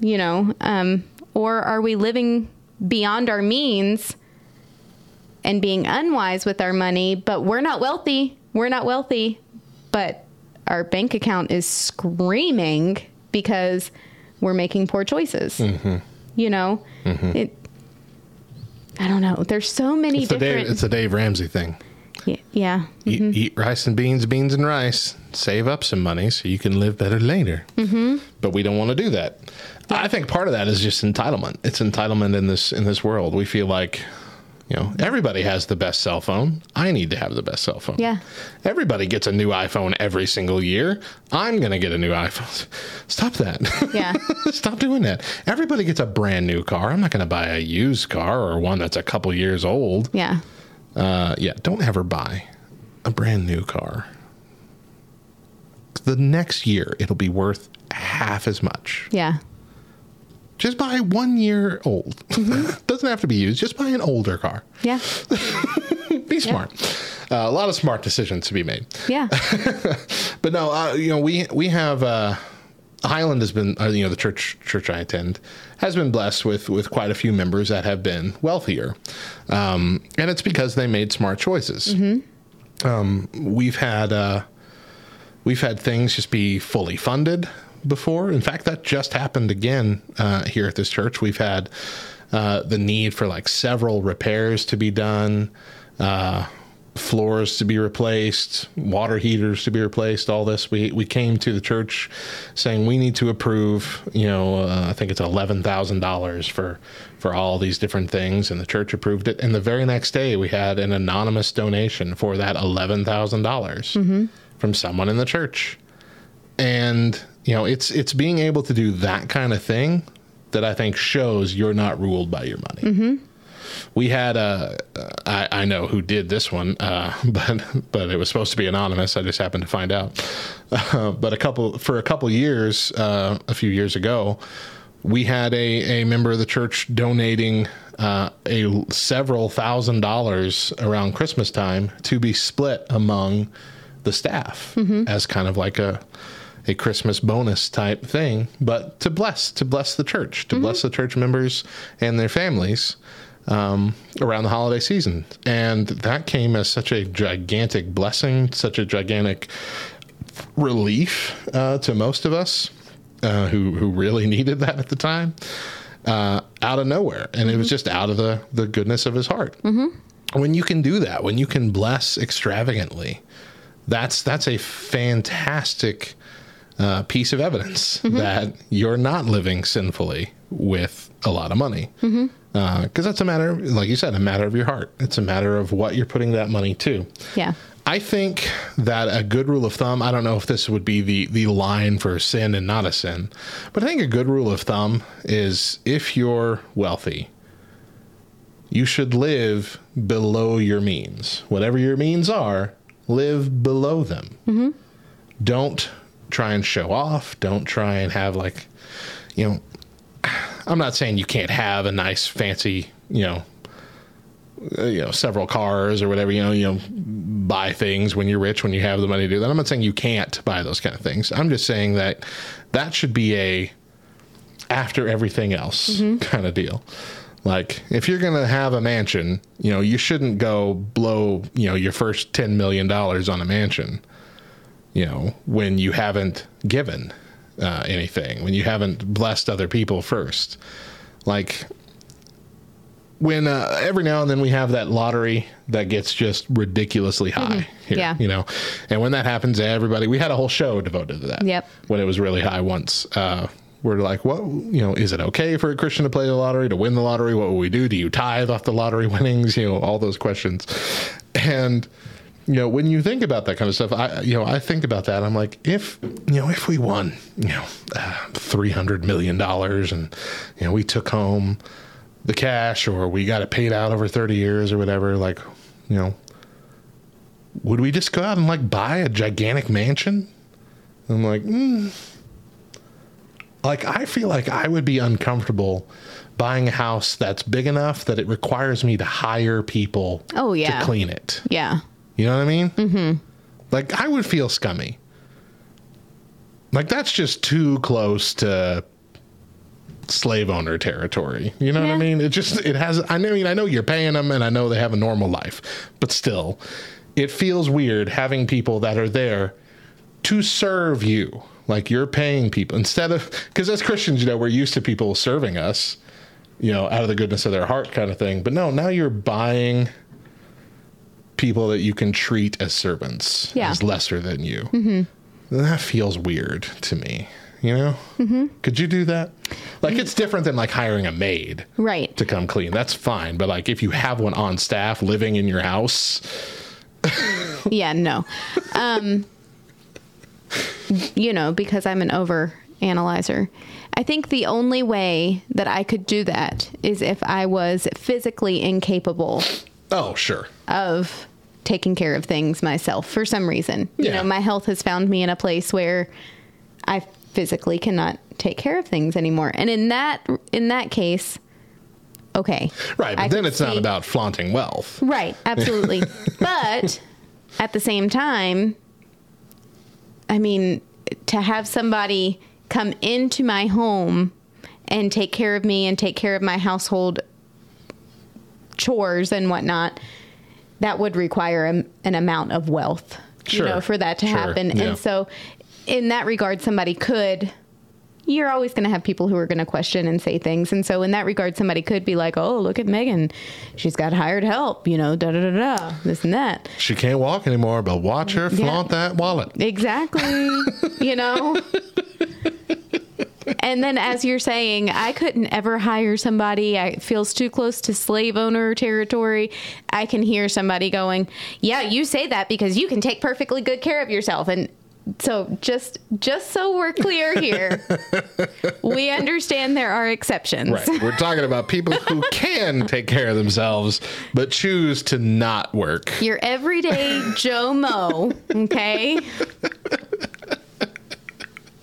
You know, um, or are we living beyond our means and being unwise with our money? But we're not wealthy. We're not wealthy, but our bank account is screaming because we're making poor choices. Mm-hmm. You know, it. I don't know. There's so many It's the, different. Dave, it's a Dave Ramsey thing. Yeah. Eat, Mhm. eat rice and beans, beans and rice. Save up some money so you can live better later. Mm-hmm. But we don't want to do that. I think part of that is just entitlement. It's entitlement in this in this world. We feel like, you know, everybody has the best cell phone. I need to have the best cell phone. Yeah. Everybody gets a new iPhone every single year. I'm going to get a new iPhone. [laughs] Stop that. Yeah. [laughs] Stop doing that. Everybody gets a brand new car. I'm not going to buy a used car or one that's a couple years old. Yeah. Uh, yeah, don't ever buy a brand new car. The next year, it'll be worth half as much. Yeah. Just buy one year old. [laughs] Doesn't have to be used. Just buy an older car. Yeah. [laughs] Be smart. Uh, a lot of smart decisions to be made. Yeah. [laughs] But no, uh, you know, we we have uh, Highland has been, uh, you know, the church church I attend has been blessed with with quite a few members that have been wealthier, um, and it's because they made smart choices. Um, we've had uh, we've had things just be fully funded before. In fact, that just happened again uh, here at this church. We've had uh, the need for like several repairs to be done. Uh, floors to be replaced, water heaters to be replaced, all this. We we came to the church saying we need to approve, you know, uh, I think it's $11,000 for for all these different things and the church approved it and the very next day we had an anonymous donation for that $11,000 from someone in the church. And, you know, it's it's being able to do that kind of thing that I think shows you're not ruled by your money. We had a I, I know who did this one uh, [laughs] but but it was supposed to be anonymous. I just happened to find out. Uh, but a couple for a couple years uh, a few years ago we had a, a member of the church donating uh, a several thousand dollars around christmas time to be split among the staff as kind of like a a Christmas bonus type thing, but to bless to bless the church, to bless the church members and their families um, around the holiday season, and that came as such a gigantic blessing, such a gigantic relief uh, to most of us uh, who who really needed that at the time, uh, out of nowhere, and it was just out of the the goodness of his heart. When you can do that, when you can bless extravagantly, that's that's a fantastic uh, piece of evidence mm-hmm. that you're not living sinfully with a lot of money. Mm-hmm. Uh, because that's a matter, like you said, a matter of your heart. It's a matter of what you're putting that money to. Yeah. I think that a good rule of thumb, I don't know if this would be the, the line for sin and not a sin, but I think a good rule of thumb is if you're wealthy, you should live below your means. Whatever your means are, live below them. Mm-hmm. Don't try and show off. Don't try and have, like, you know, I'm not saying you can't have a nice, fancy, you know, uh, you know, several cars or whatever, you know, you know, buy things when you're rich, when you have the money to do that. I'm not saying you can't buy those kind of things. I'm just saying that that should be a after everything else kind of deal. Like if you're going to have a mansion, you know, you shouldn't go blow, you know, your first 10 million dollars on a mansion, you know, when you haven't given uh, anything, when you haven't blessed other people first. Like when uh, every now and then we have that lottery that gets just ridiculously high here, Yeah. you know, and when that happens, everybody we had a whole show devoted to that. Yep. When it was really high once, uh, we're like, what, you know, is it okay for a Christian to play the lottery to win the lottery? What will we do? Do you tithe off the lottery [laughs] winnings? You know, all those questions, and you know, when you think about that kind of stuff, I, you know, I think about that. I'm like, if, you know, if we won, you know, uh, $300 million and, you know, we took home the cash or we got it paid out over 30 years or whatever, like, you know, would we just go out and like buy a gigantic mansion? I'm like, mm. like, I feel like I would be uncomfortable buying a house that's big enough that it requires me to hire people Oh, yeah. to clean it. Yeah. You know what I mean? Mm-hmm. Like I would feel scummy. Like that's just too close to slave owner territory. You know what I mean? It just it has. I mean, I know you're paying them, and I know they have a normal life, but still, it feels weird having people that are there to serve you. Like you're paying people instead of because as Christians, you know, we're used to people serving us, you know, out of the goodness of their heart, kind of thing. But no, now you're buying people that you can treat as servants, Yeah. as lesser than you. Mm-hmm. That feels weird to me. You know, mm-hmm. could you do that? Like, it's different than like hiring a maid Right. to come clean. That's fine. But like, if you have one on staff living in your house, [laughs] Yeah, no. Um, you know, because I'm an over analyzer. I think the only way that I could do that is if I was physically incapable oh sure, of taking care of things myself for some reason. You know, my health has found me in a place where I physically cannot take care of things anymore. And in that in that case, okay. right. But I then it's not about flaunting wealth. Right, absolutely. [laughs] but at the same time, I mean, to have somebody come into my home and take care of me and take care of my household chores and whatnot, that would require a, an amount of wealth, Sure, you know, for that to sure, happen. yeah. And so, in that regard, somebody could. You're always going to have people who are going to question and say things. And so, in that regard, somebody could be like, oh, look at Megan. She's got hired help, you know, da da da da, this and that. She can't walk anymore, but watch her flaunt that wallet. Exactly. [laughs] you know? And then, as you're saying, I couldn't ever hire somebody. I, it feels too close to slave owner territory. I can hear somebody going, "Yeah, you say that because you can take perfectly good care of yourself." And so, just just so we're clear here, [laughs] we understand there are exceptions. Right. We're talking about people who [laughs] can take care of themselves, but choose to not work. Your everyday Joe Mo, okay? [laughs]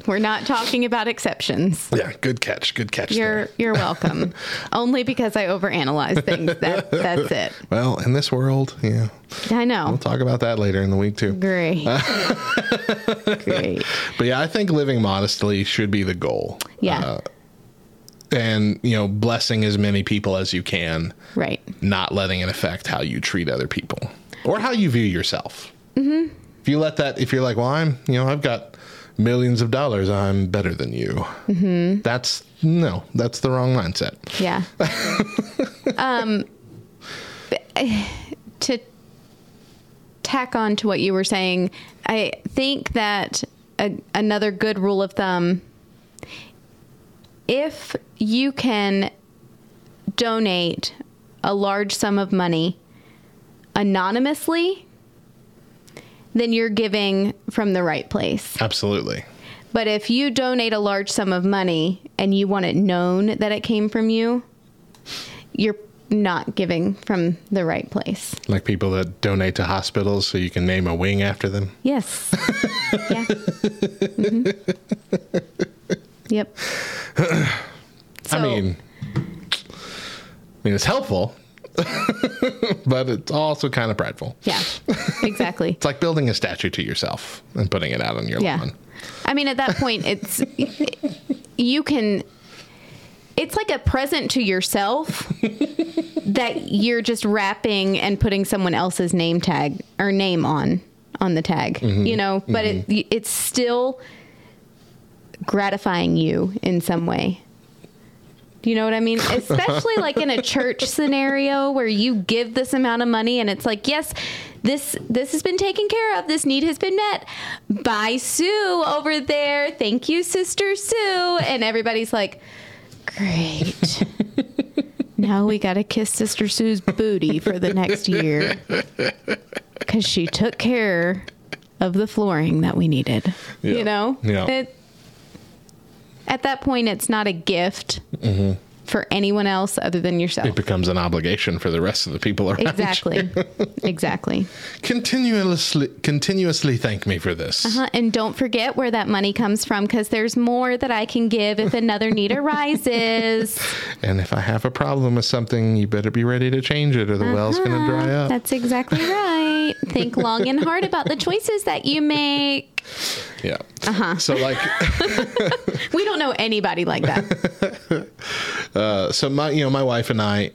We're not talking about exceptions. Yeah, good catch. Good catch. You're there. you're welcome. [laughs] Only because I overanalyze things. That that's it. Well, in this world, yeah. I know. We'll talk about that later in the week too. Great. [laughs] Great. But yeah, I think living modestly should be the goal. Yeah. Uh, and, you know, blessing as many people as you can, right. not letting it affect how you treat other people or how you view yourself. Mm-hmm. If you let that, if you're like, well, I'm, you know, I've got millions of dollars, I'm better than you. Mm-hmm. That's, no, that's the wrong mindset. Yeah. [laughs] um, to tack on to what you were saying, I think that a, another good rule of thumb if you can donate a large sum of money anonymously, then you're giving from the right place. Absolutely. But if you donate a large sum of money and you want it known that it came from you, you're not giving from the right place. Like people that donate to hospitals so you can name a wing after them. Yes. [laughs] yeah. Mhm. Yep. I mean, I mean, it's helpful, [laughs] but it's also kind of prideful. Yeah. Exactly. [laughs] It's like building a statue to yourself and putting it out on your Yeah. lawn. I mean, at that point, it's [laughs] you can. It's like a present to yourself that you're just wrapping and putting someone else's name tag or name on on the tag. Mm-hmm. You know, but it it's still gratifying you in some way. You know what I mean? [laughs] Especially like in a church scenario where you give this amount of money and it's like, yes, this this has been taken care of. This need has been met by Sue over there. Thank you, Sister Sue. And everybody's like, great. [laughs] now we got to kiss Sister Sue's booty for the next year because she took care of the flooring that we needed. Yeah. You know, Yeah. It, at that point, it's not a gift for anyone else other than yourself. It becomes an obligation for the rest of the people around. you. Exactly. [laughs] exactly. Continuously, continuously thank me for this. Uh-huh. And don't forget where that money comes from because there's more that I can give if another need [laughs] arises. And if I have a problem with something, you better be ready to change it, or the well's going to dry up. That's exactly right. Think long and hard about the choices that you make. Yeah. Uh-huh. So like, [laughs] We don't know anybody like that. [laughs] uh, so my, you know, my wife and I,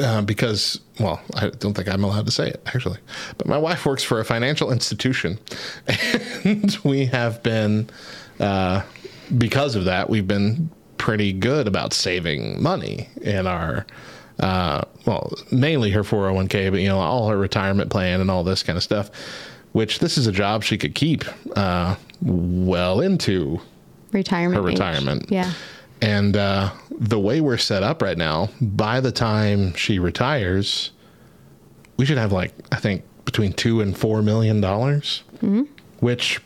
uh, because well, I don't think I'm allowed to say it actually, but my wife works for a financial institution, [laughs] and we have been, uh, because of that, we've been pretty good about saving money in our. Uh, well, mainly her 401k, but you know, all her retirement plan and all this kind of stuff. Which this is a job she could keep uh, well into Retirement. her age. retirement. Yeah. And uh, the way we're set up right now, by the time she retires, we should have like I think between two and four million dollars, which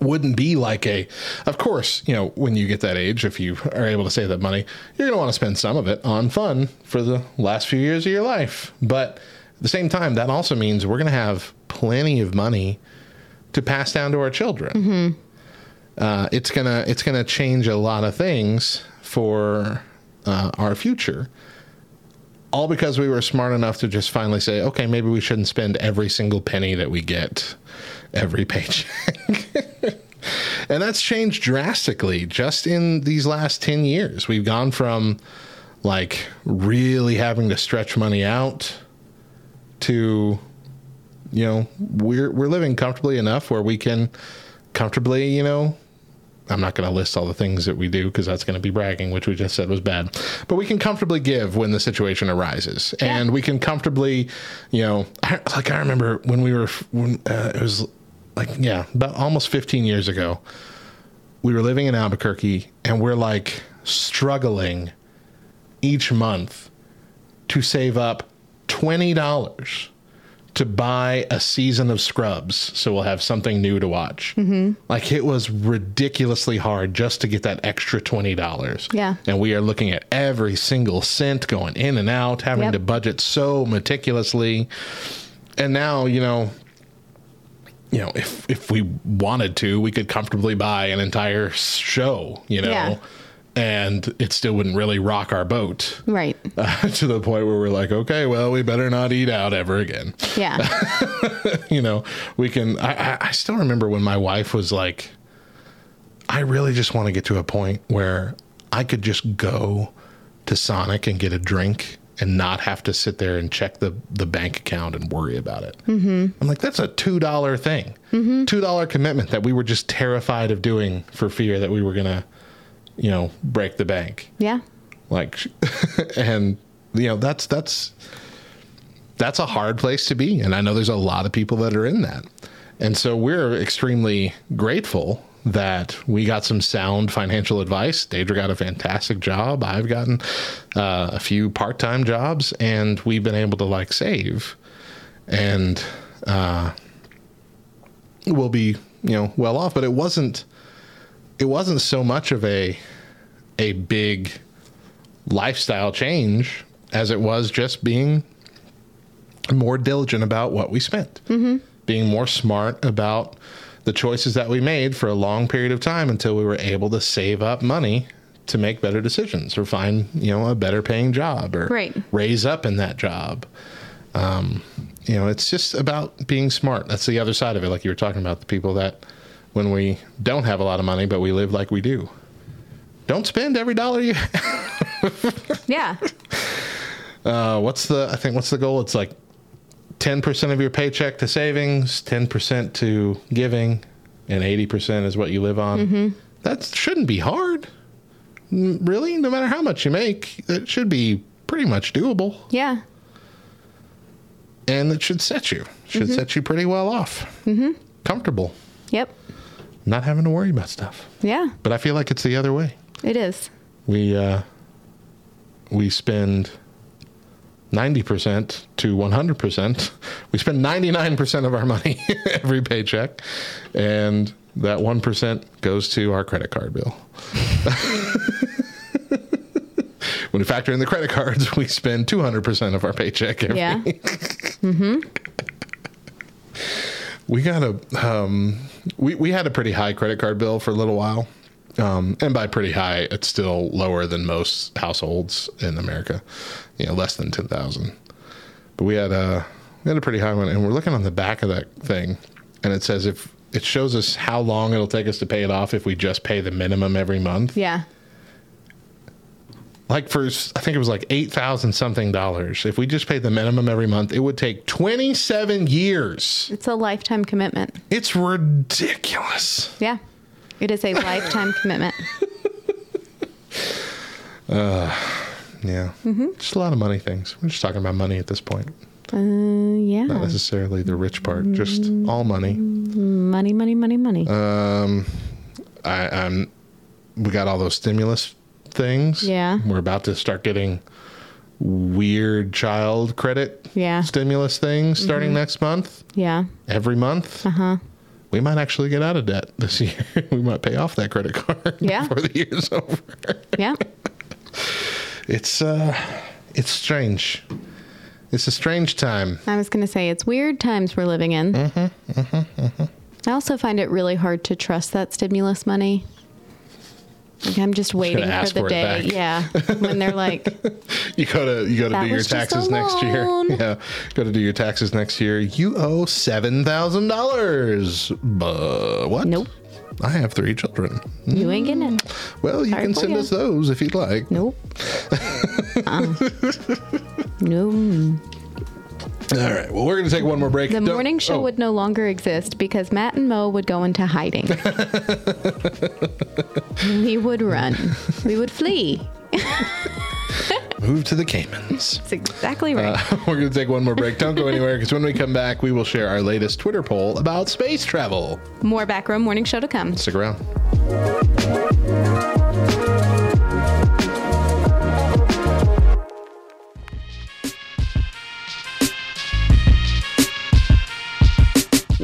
wouldn't be like a. Of course, you know when you get that age, if you are able to save that money, you're going to want to spend some of it on fun for the last few years of your life. But at the same time, that also means we're going to have plenty of money to pass down to our children uh, it's gonna it's gonna change a lot of things for uh, our future. All because we were smart enough to just finally say, okay, maybe we shouldn't spend every single penny that we get every paycheck. [laughs] and that's changed drastically just in these last 10 years. We've gone from like really having to stretch money out to you know, we're we're living comfortably enough where we can comfortably, you know, I'm not going to list all the things that we do because that's going to be bragging, which we just said was bad. But we can comfortably give when the situation arises, and we can comfortably, you know, I, like I remember when we were when uh, it was like yeah, about almost 15 years ago. We were living in Albuquerque, and we're like struggling each month to save up twenty dollars to buy a season of Scrubs, so we'll have something new to watch. Mm-hmm. Like it was ridiculously hard just to get that extra twenty dollars. Yeah. and we are looking at every single cent going in and out, having Yep. to budget so meticulously. And now, you know, you know, if if we wanted to, we could comfortably buy an entire show. You know. Yeah. And it still wouldn't really rock our boat Right. uh, [laughs] to the point where we're like, okay, well, we better not eat out ever again. Yeah. [laughs] you know, we can. I, I, still remember when my wife was like, I really just want to get to a point where I could just go to Sonic and get a drink and not have to sit there and check the, the bank account and worry about it. Mm-hmm. I'm like, that's a $2 thing. $2 commitment that we were just terrified of doing for fear that we were going to, you know, break the bank. Yeah. like [laughs] and you know that's that's that's a hard place to be. And i know there's a lot of people that are in that. And so we're extremely grateful that we got some sound financial advice. Deidre got a fantastic job. I've gotten uh, a few part-time jobs and we've been able to like save. And uh, we'll be you know well off. But it wasn't it wasn't so much of a a big lifestyle change as it was just being more diligent about what we spent, mm-hmm. being more smart about the choices that we made for a long period of time until we were able to save up money to make better decisions or find you know a better paying job or Right. raise up in that job. Um, you know, it's just about being smart. That's the other side of it, like you were talking about the people that when we don't have a lot of money but we live like we do. Don't spend every dollar you [laughs] Yeah. uh, what's the I think what's the goal? It's like ten percent of your paycheck to savings, ten percent to giving, and eighty percent is what you live on. That shouldn't be hard. Really? No matter how much you make, it should be pretty much doable. Yeah. And it should set you. Should set you pretty well off. Mm-hmm. Comfortable. Yep. Not having to worry about stuff. Yeah. But I feel like it's the other way. It is. we uh, we spend ninety percent to one hundred percent. We spend ninety nine percent of our money [laughs] every paycheck, and that one percent goes to our credit card bill. [laughs] when we factor in the credit cards, we spend two hundred percent of our paycheck every Yeah. [laughs] we got a um, we we had a pretty high credit card bill for a little while, um, and by pretty high, it's still lower than most households in America. You know, less than ten thousand. But we had a we had a pretty high one, and we're looking on the back of that thing, and it says if it shows us how long it'll take us to pay it off if we just pay the minimum every month. Yeah. Like for I think it was like eight thousand something dollars. If we just paid the minimum every month, it would take twenty seven years. It's a lifetime commitment. It's ridiculous. Yeah. It is a [laughs] lifetime commitment. Yeah. Just a lot of money things. We're just talking about money at this point. Uh, yeah. Not necessarily the rich part, just all money. Money, money, money, money. Um, I, I'm, we got all those stimulus things. Yeah. We're about to start getting weird child credit Yeah. stimulus things starting next month, yeah. every month. Uh huh. We might actually get out of debt this [laughs] year. we might pay off that credit card [laughs] Yeah. before the year's over. Yeah. [laughs] It's, uh, it's strange. It's a strange time. I was going to say it's weird times we're living in. Mm-hmm, I also find it really hard to trust that stimulus money. Like I'm just waiting for the day. Yeah. When they're like, [laughs] You go to you go to do your was just a taxes next year. [laughs] Yeah, go to do your taxes next year. You owe seven thousand dollars. But What? Nope. I have three children. you ain't getting it. Well, you Sorry can send ya. us those if you'd like. Nope. [laughs] uh, no. All right. Well, we're going to take one more break. The Don't- morning show oh, would no longer exist because Matt and Mo would go into hiding. [laughs] we would run. We would flee. move to the Caymans. That's exactly right. Uh, [laughs] we're going to take one more break. Don't go anywhere because when we come back, we will share our latest Twitter poll about space travel. More Back Row morning show to come. Stick around.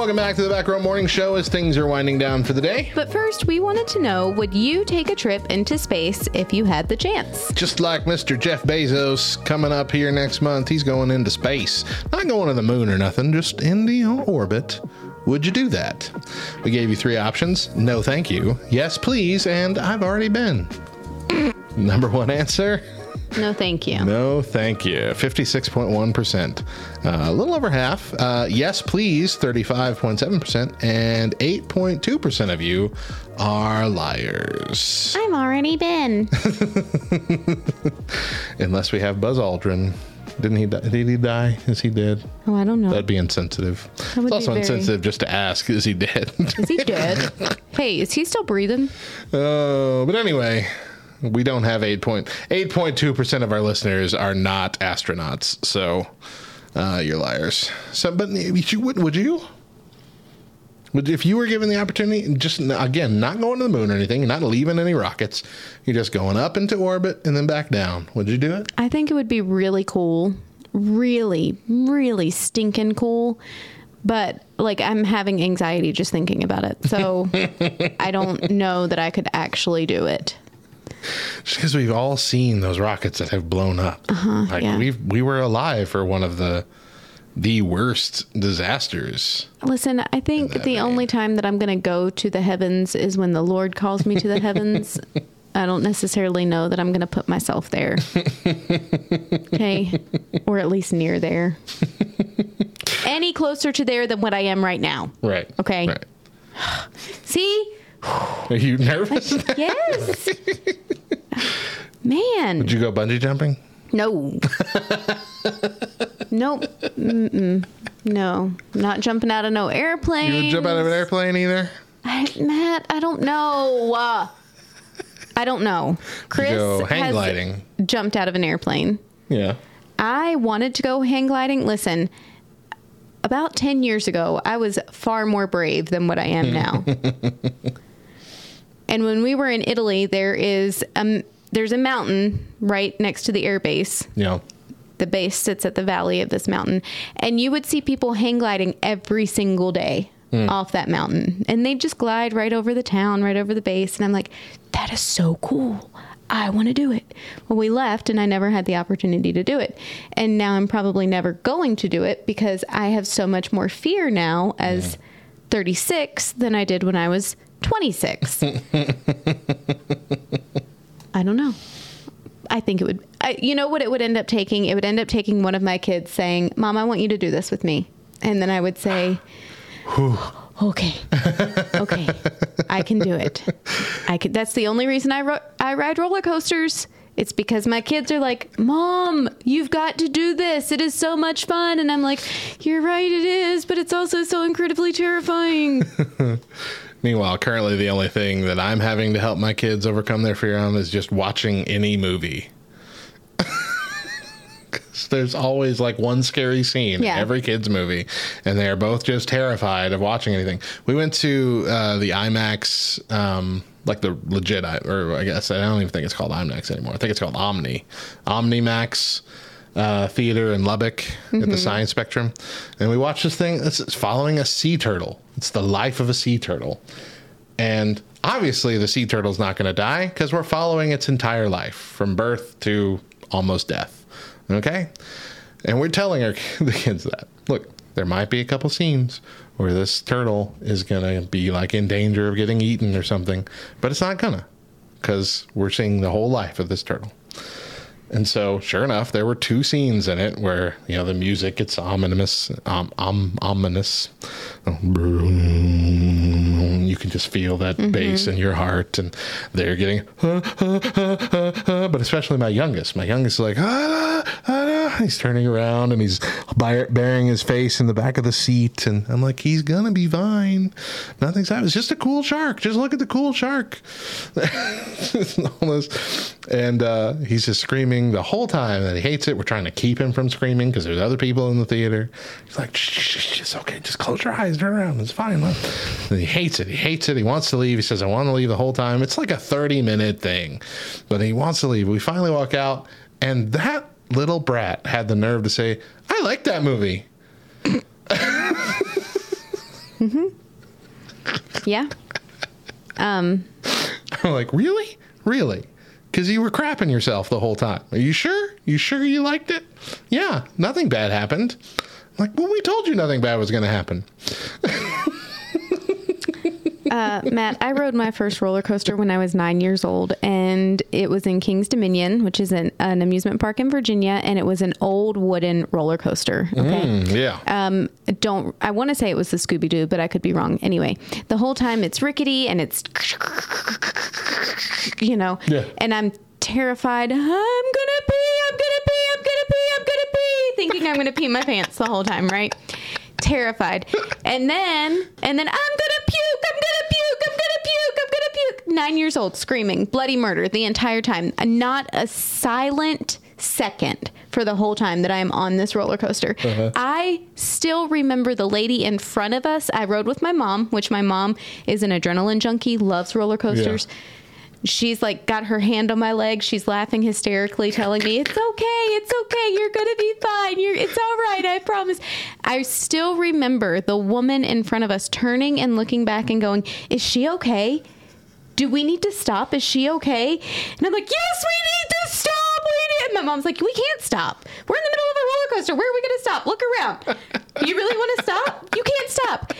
Welcome back to the Back Row Morning Show as things are winding down for the day. But first, we wanted to know would you take a trip into space if you had the chance? Just like Mr. Jeff Bezos coming up here next month, he's going into space. Not going to the moon or nothing, just in the orbit. Would you do that? We gave you three options no, thank you, yes, please, and I've already been. [laughs] Number one answer No, thank you. no, thank you. 56.1%. Uh, a little over half. Uh, yes, please, 35.7%. And 8.2% of you are liars. I've already been. [laughs] Unless we have Buzz Aldrin. Didn't he die? Did he die? Is he dead? Oh, I don't know. That'd be insensitive. would It's also very- insensitive just to ask, is he dead? Is he dead? [laughs] hey, is he still breathing? Oh, but anyway, we don't have 8 point, 8.2% of our listeners are not astronauts. So uh, you're liars. So, but you would, would you? Would, if you were given the opportunity, just again, not going to the moon or anything, not leaving any rockets, you're just going up into orbit and then back down. Would you do it? I think it would be really cool. Really, really stinking cool. But like I'm having anxiety just thinking about it. So [laughs] I don't know that I could actually do it. Just because we've all seen those rockets that have blown up. Uh-huh, like yeah. we we were alive for one of the the worst disasters. Listen, I think the only time that I'm going to go to the heavens is when the Lord calls me to the heavens. [laughs] I don't necessarily know that I'm going to put myself there. [laughs] okay, or at least near there. [laughs] Any closer to there than what I am right now. Right. Okay. Right. See? Are you nervous? Yes. Man. Did you go bungee jumping? No. nope. Mm-mm. No. Not jumping out of no airplane. You would jump out of an airplane either? I, Matt, I don't know. Uh, I don't know. Chris go hang has gliding. jumped out of an airplane. Yeah. I wanted to go hang gliding. Listen, about 10 years ago, I was far more brave than what I am now. [laughs] and when we were in Italy, there is um there's a mountain right next to the air base. Yeah. The base sits at the valley of this mountain, and you would see people hang gliding every single day off that mountain, and they just glide right over the town, right over the base. And I'm like, that is so cool. I want to do it. Well, we left, and I never had the opportunity to do it. And now I'm probably never going to do it because I have so much more fear now as 36 than I did when I was 26. I don't know. I think it would. I, you know what it would end up taking? It would end up taking one of my kids saying, "Mom, I want you to do this with me," and then I would say, "Okay, okay, I can do it. I can." That's the only reason I ro- I ride roller coasters. It's because my kids are like, "Mom, you've got to do this. It is so much fun." And I'm like, "You're right, it is, but it's also so incredibly terrifying." [laughs] Meanwhile, currently the only thing that I'm having to help my kids overcome their fear on is just watching any movie. [laughs] There's always like one scary scene Yeah. in every kid's movie, and they are both just terrified of watching anything. We went to uh, the IMAX, um, like the legit, I- or I guess I don't even think it's called IMAX anymore. I think it's called Omni, OmniMax uh, Theater in Lubbock at the Science Spectrum, and we watched this thing. It's, following a sea turtle. It's the life of a sea turtle. And obviously, the sea turtle's not going to die because we're following its entire life from birth to almost death. Okay? And we're telling our [laughs] the kids that look, there might be a couple scenes where this turtle is going to be like in danger of getting eaten or something, but it's not going to because we're seeing the whole life of this turtle. And so, sure enough, there were two scenes in it where you know the music gets ominous, um, um, ominous. You can just feel that bass in your heart, and they're getting. but especially my youngest, my youngest is like, ah, ah, ah. he's turning around and he's burying his face in the back of the seat, and I'm like, he's gonna be fine. Nothing's happened. It's just a cool shark. Just look at the cool shark. [laughs] And uh, he's just screaming the whole time that he hates it. We're trying to keep him from screaming because there's other people in the theater. He's like, shh, shh, shh, it's okay. Just close your eyes, turn around. It's fine. Look. He hates it. He hates it. He wants to leave. He says, I want to leave the whole time. It's like a 30 minute thing, but he wants to leave. We finally walk out, and that little brat had the nerve to say, I like that movie. [laughs] yeah. Um. I'm like, really? Really? Because you were crapping yourself the whole time. Are you sure? You sure you liked it? Yeah, nothing bad happened. Like, well, we told you nothing bad was going to happen. [laughs] Uh, Matt, I rode my first roller coaster when I was nine years old, and it was in Kings Dominion, which is an, an amusement park in Virginia, and it was an old wooden roller coaster. Okay. Mm, yeah. Um, don't I want to say it was the Scooby Doo, but I could be wrong. Anyway, the whole time it's rickety and it's, you know, Yeah. and I'm terrified. I'm gonna pee. I'm gonna pee. I'm gonna pee. I'm gonna. Thinking I'm gonna pee my pants the whole time, right? Terrified. And then, and then I'm gonna puke. I'm gonna puke. I'm gonna puke. I'm gonna puke. Nine years old, screaming bloody murder the entire time. Not a silent second for the whole time that I am on this roller coaster. Uh-huh. I still remember the lady in front of us. I rode with my mom, which my mom is an adrenaline junkie, loves roller coasters. She's like got her hand on my leg. She's laughing hysterically, telling me, "It's okay, it's okay. You're gonna be fine. You're, it's all right. I promise." I still remember the woman in front of us turning and looking back and going, "Is she okay? Do we need to stop? Is she okay?" And I'm like, "Yes, we need to stop. We need." And my mom's like, "We can't stop. We're in the middle of a roller coaster. Where are we gonna stop? Look around. You really want to stop? You can't stop."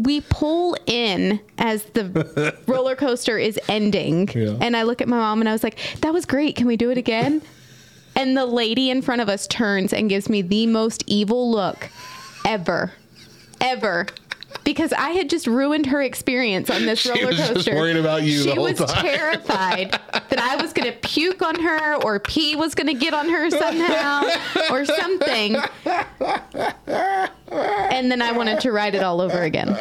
We pull in as the [laughs] roller coaster is ending. Yeah. And I look at my mom and I was like, that was great. Can we do it again? [laughs] And the lady in front of us turns and gives me the most evil look ever. Ever. Because I had just ruined her experience on this She roller was just coaster. worried about you She the whole was time. terrified that I was going to puke on her or pee was going to get on her somehow or something. And then I wanted to ride it all over again.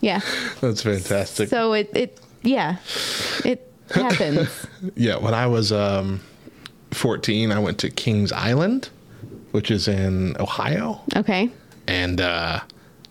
Yeah. That's fantastic. So it, it yeah, it happens. [laughs] Yeah, when I was um, 14, I went to Kings Island, which is in Ohio. Okay. And uh,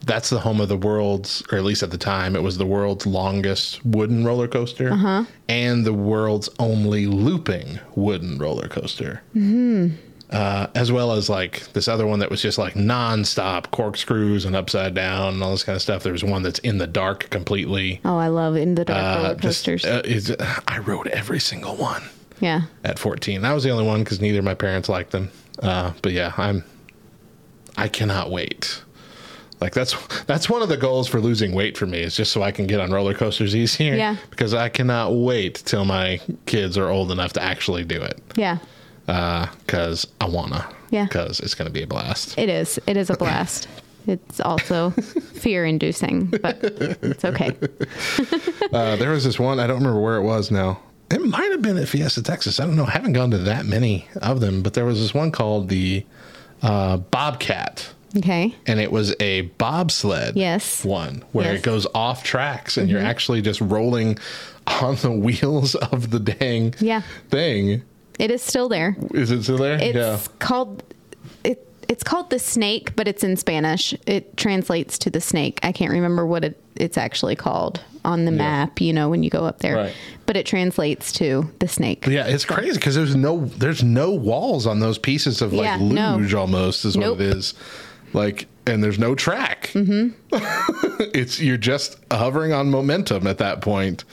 that's the home of the world's, or at least at the time, it was the world's longest wooden roller coaster Uh-huh. and the world's only looping wooden roller coaster. Mm-hmm. Uh, as well as like this other one that was just like nonstop corkscrews and upside down and all this kind of stuff. There was one that's in the dark completely. Oh, I love in the dark Uh, roller just, coasters. uh, I rode every single one yeah. at 14. That was the only one because neither of my parents liked them. Uh, but yeah, I'm. I cannot wait. Like that's that's one of the goals for losing weight for me is just so I can get on roller coasters easier. Yeah. Because I cannot wait till my kids are old enough to actually do it. Yeah. Because I wanna. Yeah. Because it's gonna be a blast. It is. It is a blast. [clears throat] It's also fear inducing, but it's okay. [laughs] Uh, there was this one I don't remember where it was now. It might have been at Fiesta, Texas. I don't know. I haven't gone to that many of them, but there was this one called the uh, Bobcat. Okay. and it was a bobsled Yes. one where Yes. it goes off tracks and you're mm-hmm. actually just rolling on the [laughs] wheels of the dang Yeah. thing. It is still there. Is it still there? It's called it. It's called the snake, but it's in Spanish. It translates to the snake. I can't remember what it, it's actually called on the map. You know, when you go up there, Right. but it translates to the snake. Yeah, it's crazy because there's no there's no walls on those pieces of like Yeah, no. luge almost is Nope. what it is. Like and there's no track. Mm-hmm. [laughs] it's you're just hovering on momentum at that point.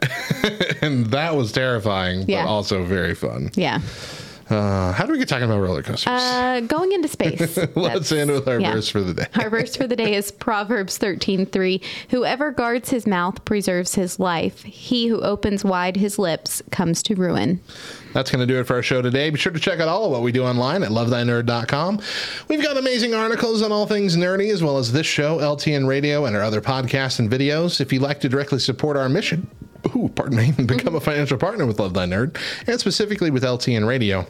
[laughs] and that was terrifying, Yeah. but also very fun. Yeah. Uh, how do we get talking about roller coasters? Uh, going into space. [laughs] Let's end with our yeah. verse for the day. Our verse for the day is Proverbs 13:3. Whoever guards his mouth preserves his life. He who opens wide his lips comes to ruin. That's going to do it for our show today. Be sure to check out all of what we do online at lovethynerd.com. We've got amazing articles on all things nerdy, as well as this show, LTN Radio, and our other podcasts and videos. If you'd like to directly support our mission, ooh, pardon me, [laughs] become a financial partner with Love Thy Nerd, and specifically with LTN Radio,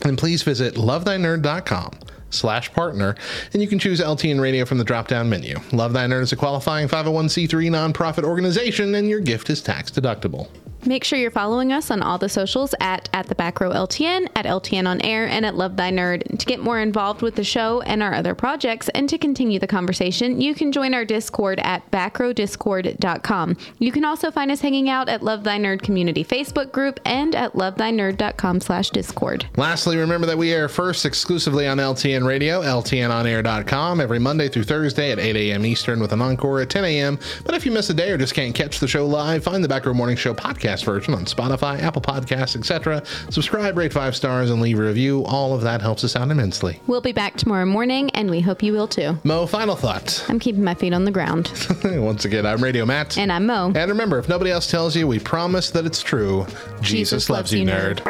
then please visit lovethynerd.com slash partner and you can choose LTN radio from the drop down menu. Love Thy Nerd is a qualifying 501c3 nonprofit organization and your gift is tax deductible. Make sure you're following us on all the socials at at the back row LTN, at LTN on air, and at Love Thy Nerd. To get more involved with the show and our other projects, and to continue the conversation, you can join our Discord at backrowdiscord.com. You can also find us hanging out at Love Thy Nerd Community Facebook group and at lovethynerd.com slash Discord. Lastly, remember that we air first exclusively on LTN Radio, LTNOnAir.com, every Monday through Thursday at 8 a.m. Eastern with an encore at 10 a.m. But if you miss a day or just can't catch the show live, find the Back Row Morning Show podcast version on Spotify, Apple Podcasts, etc. Subscribe, rate five stars, and leave a review. All of that helps us out immensely. We'll be back tomorrow morning, and we hope you will too. Mo, final thoughts. I'm keeping my feet on the ground. [laughs] Once again, I'm Radio Matt. And I'm Mo. And remember, if nobody else tells you, we promise that it's true. Jesus, loves, you, nerd.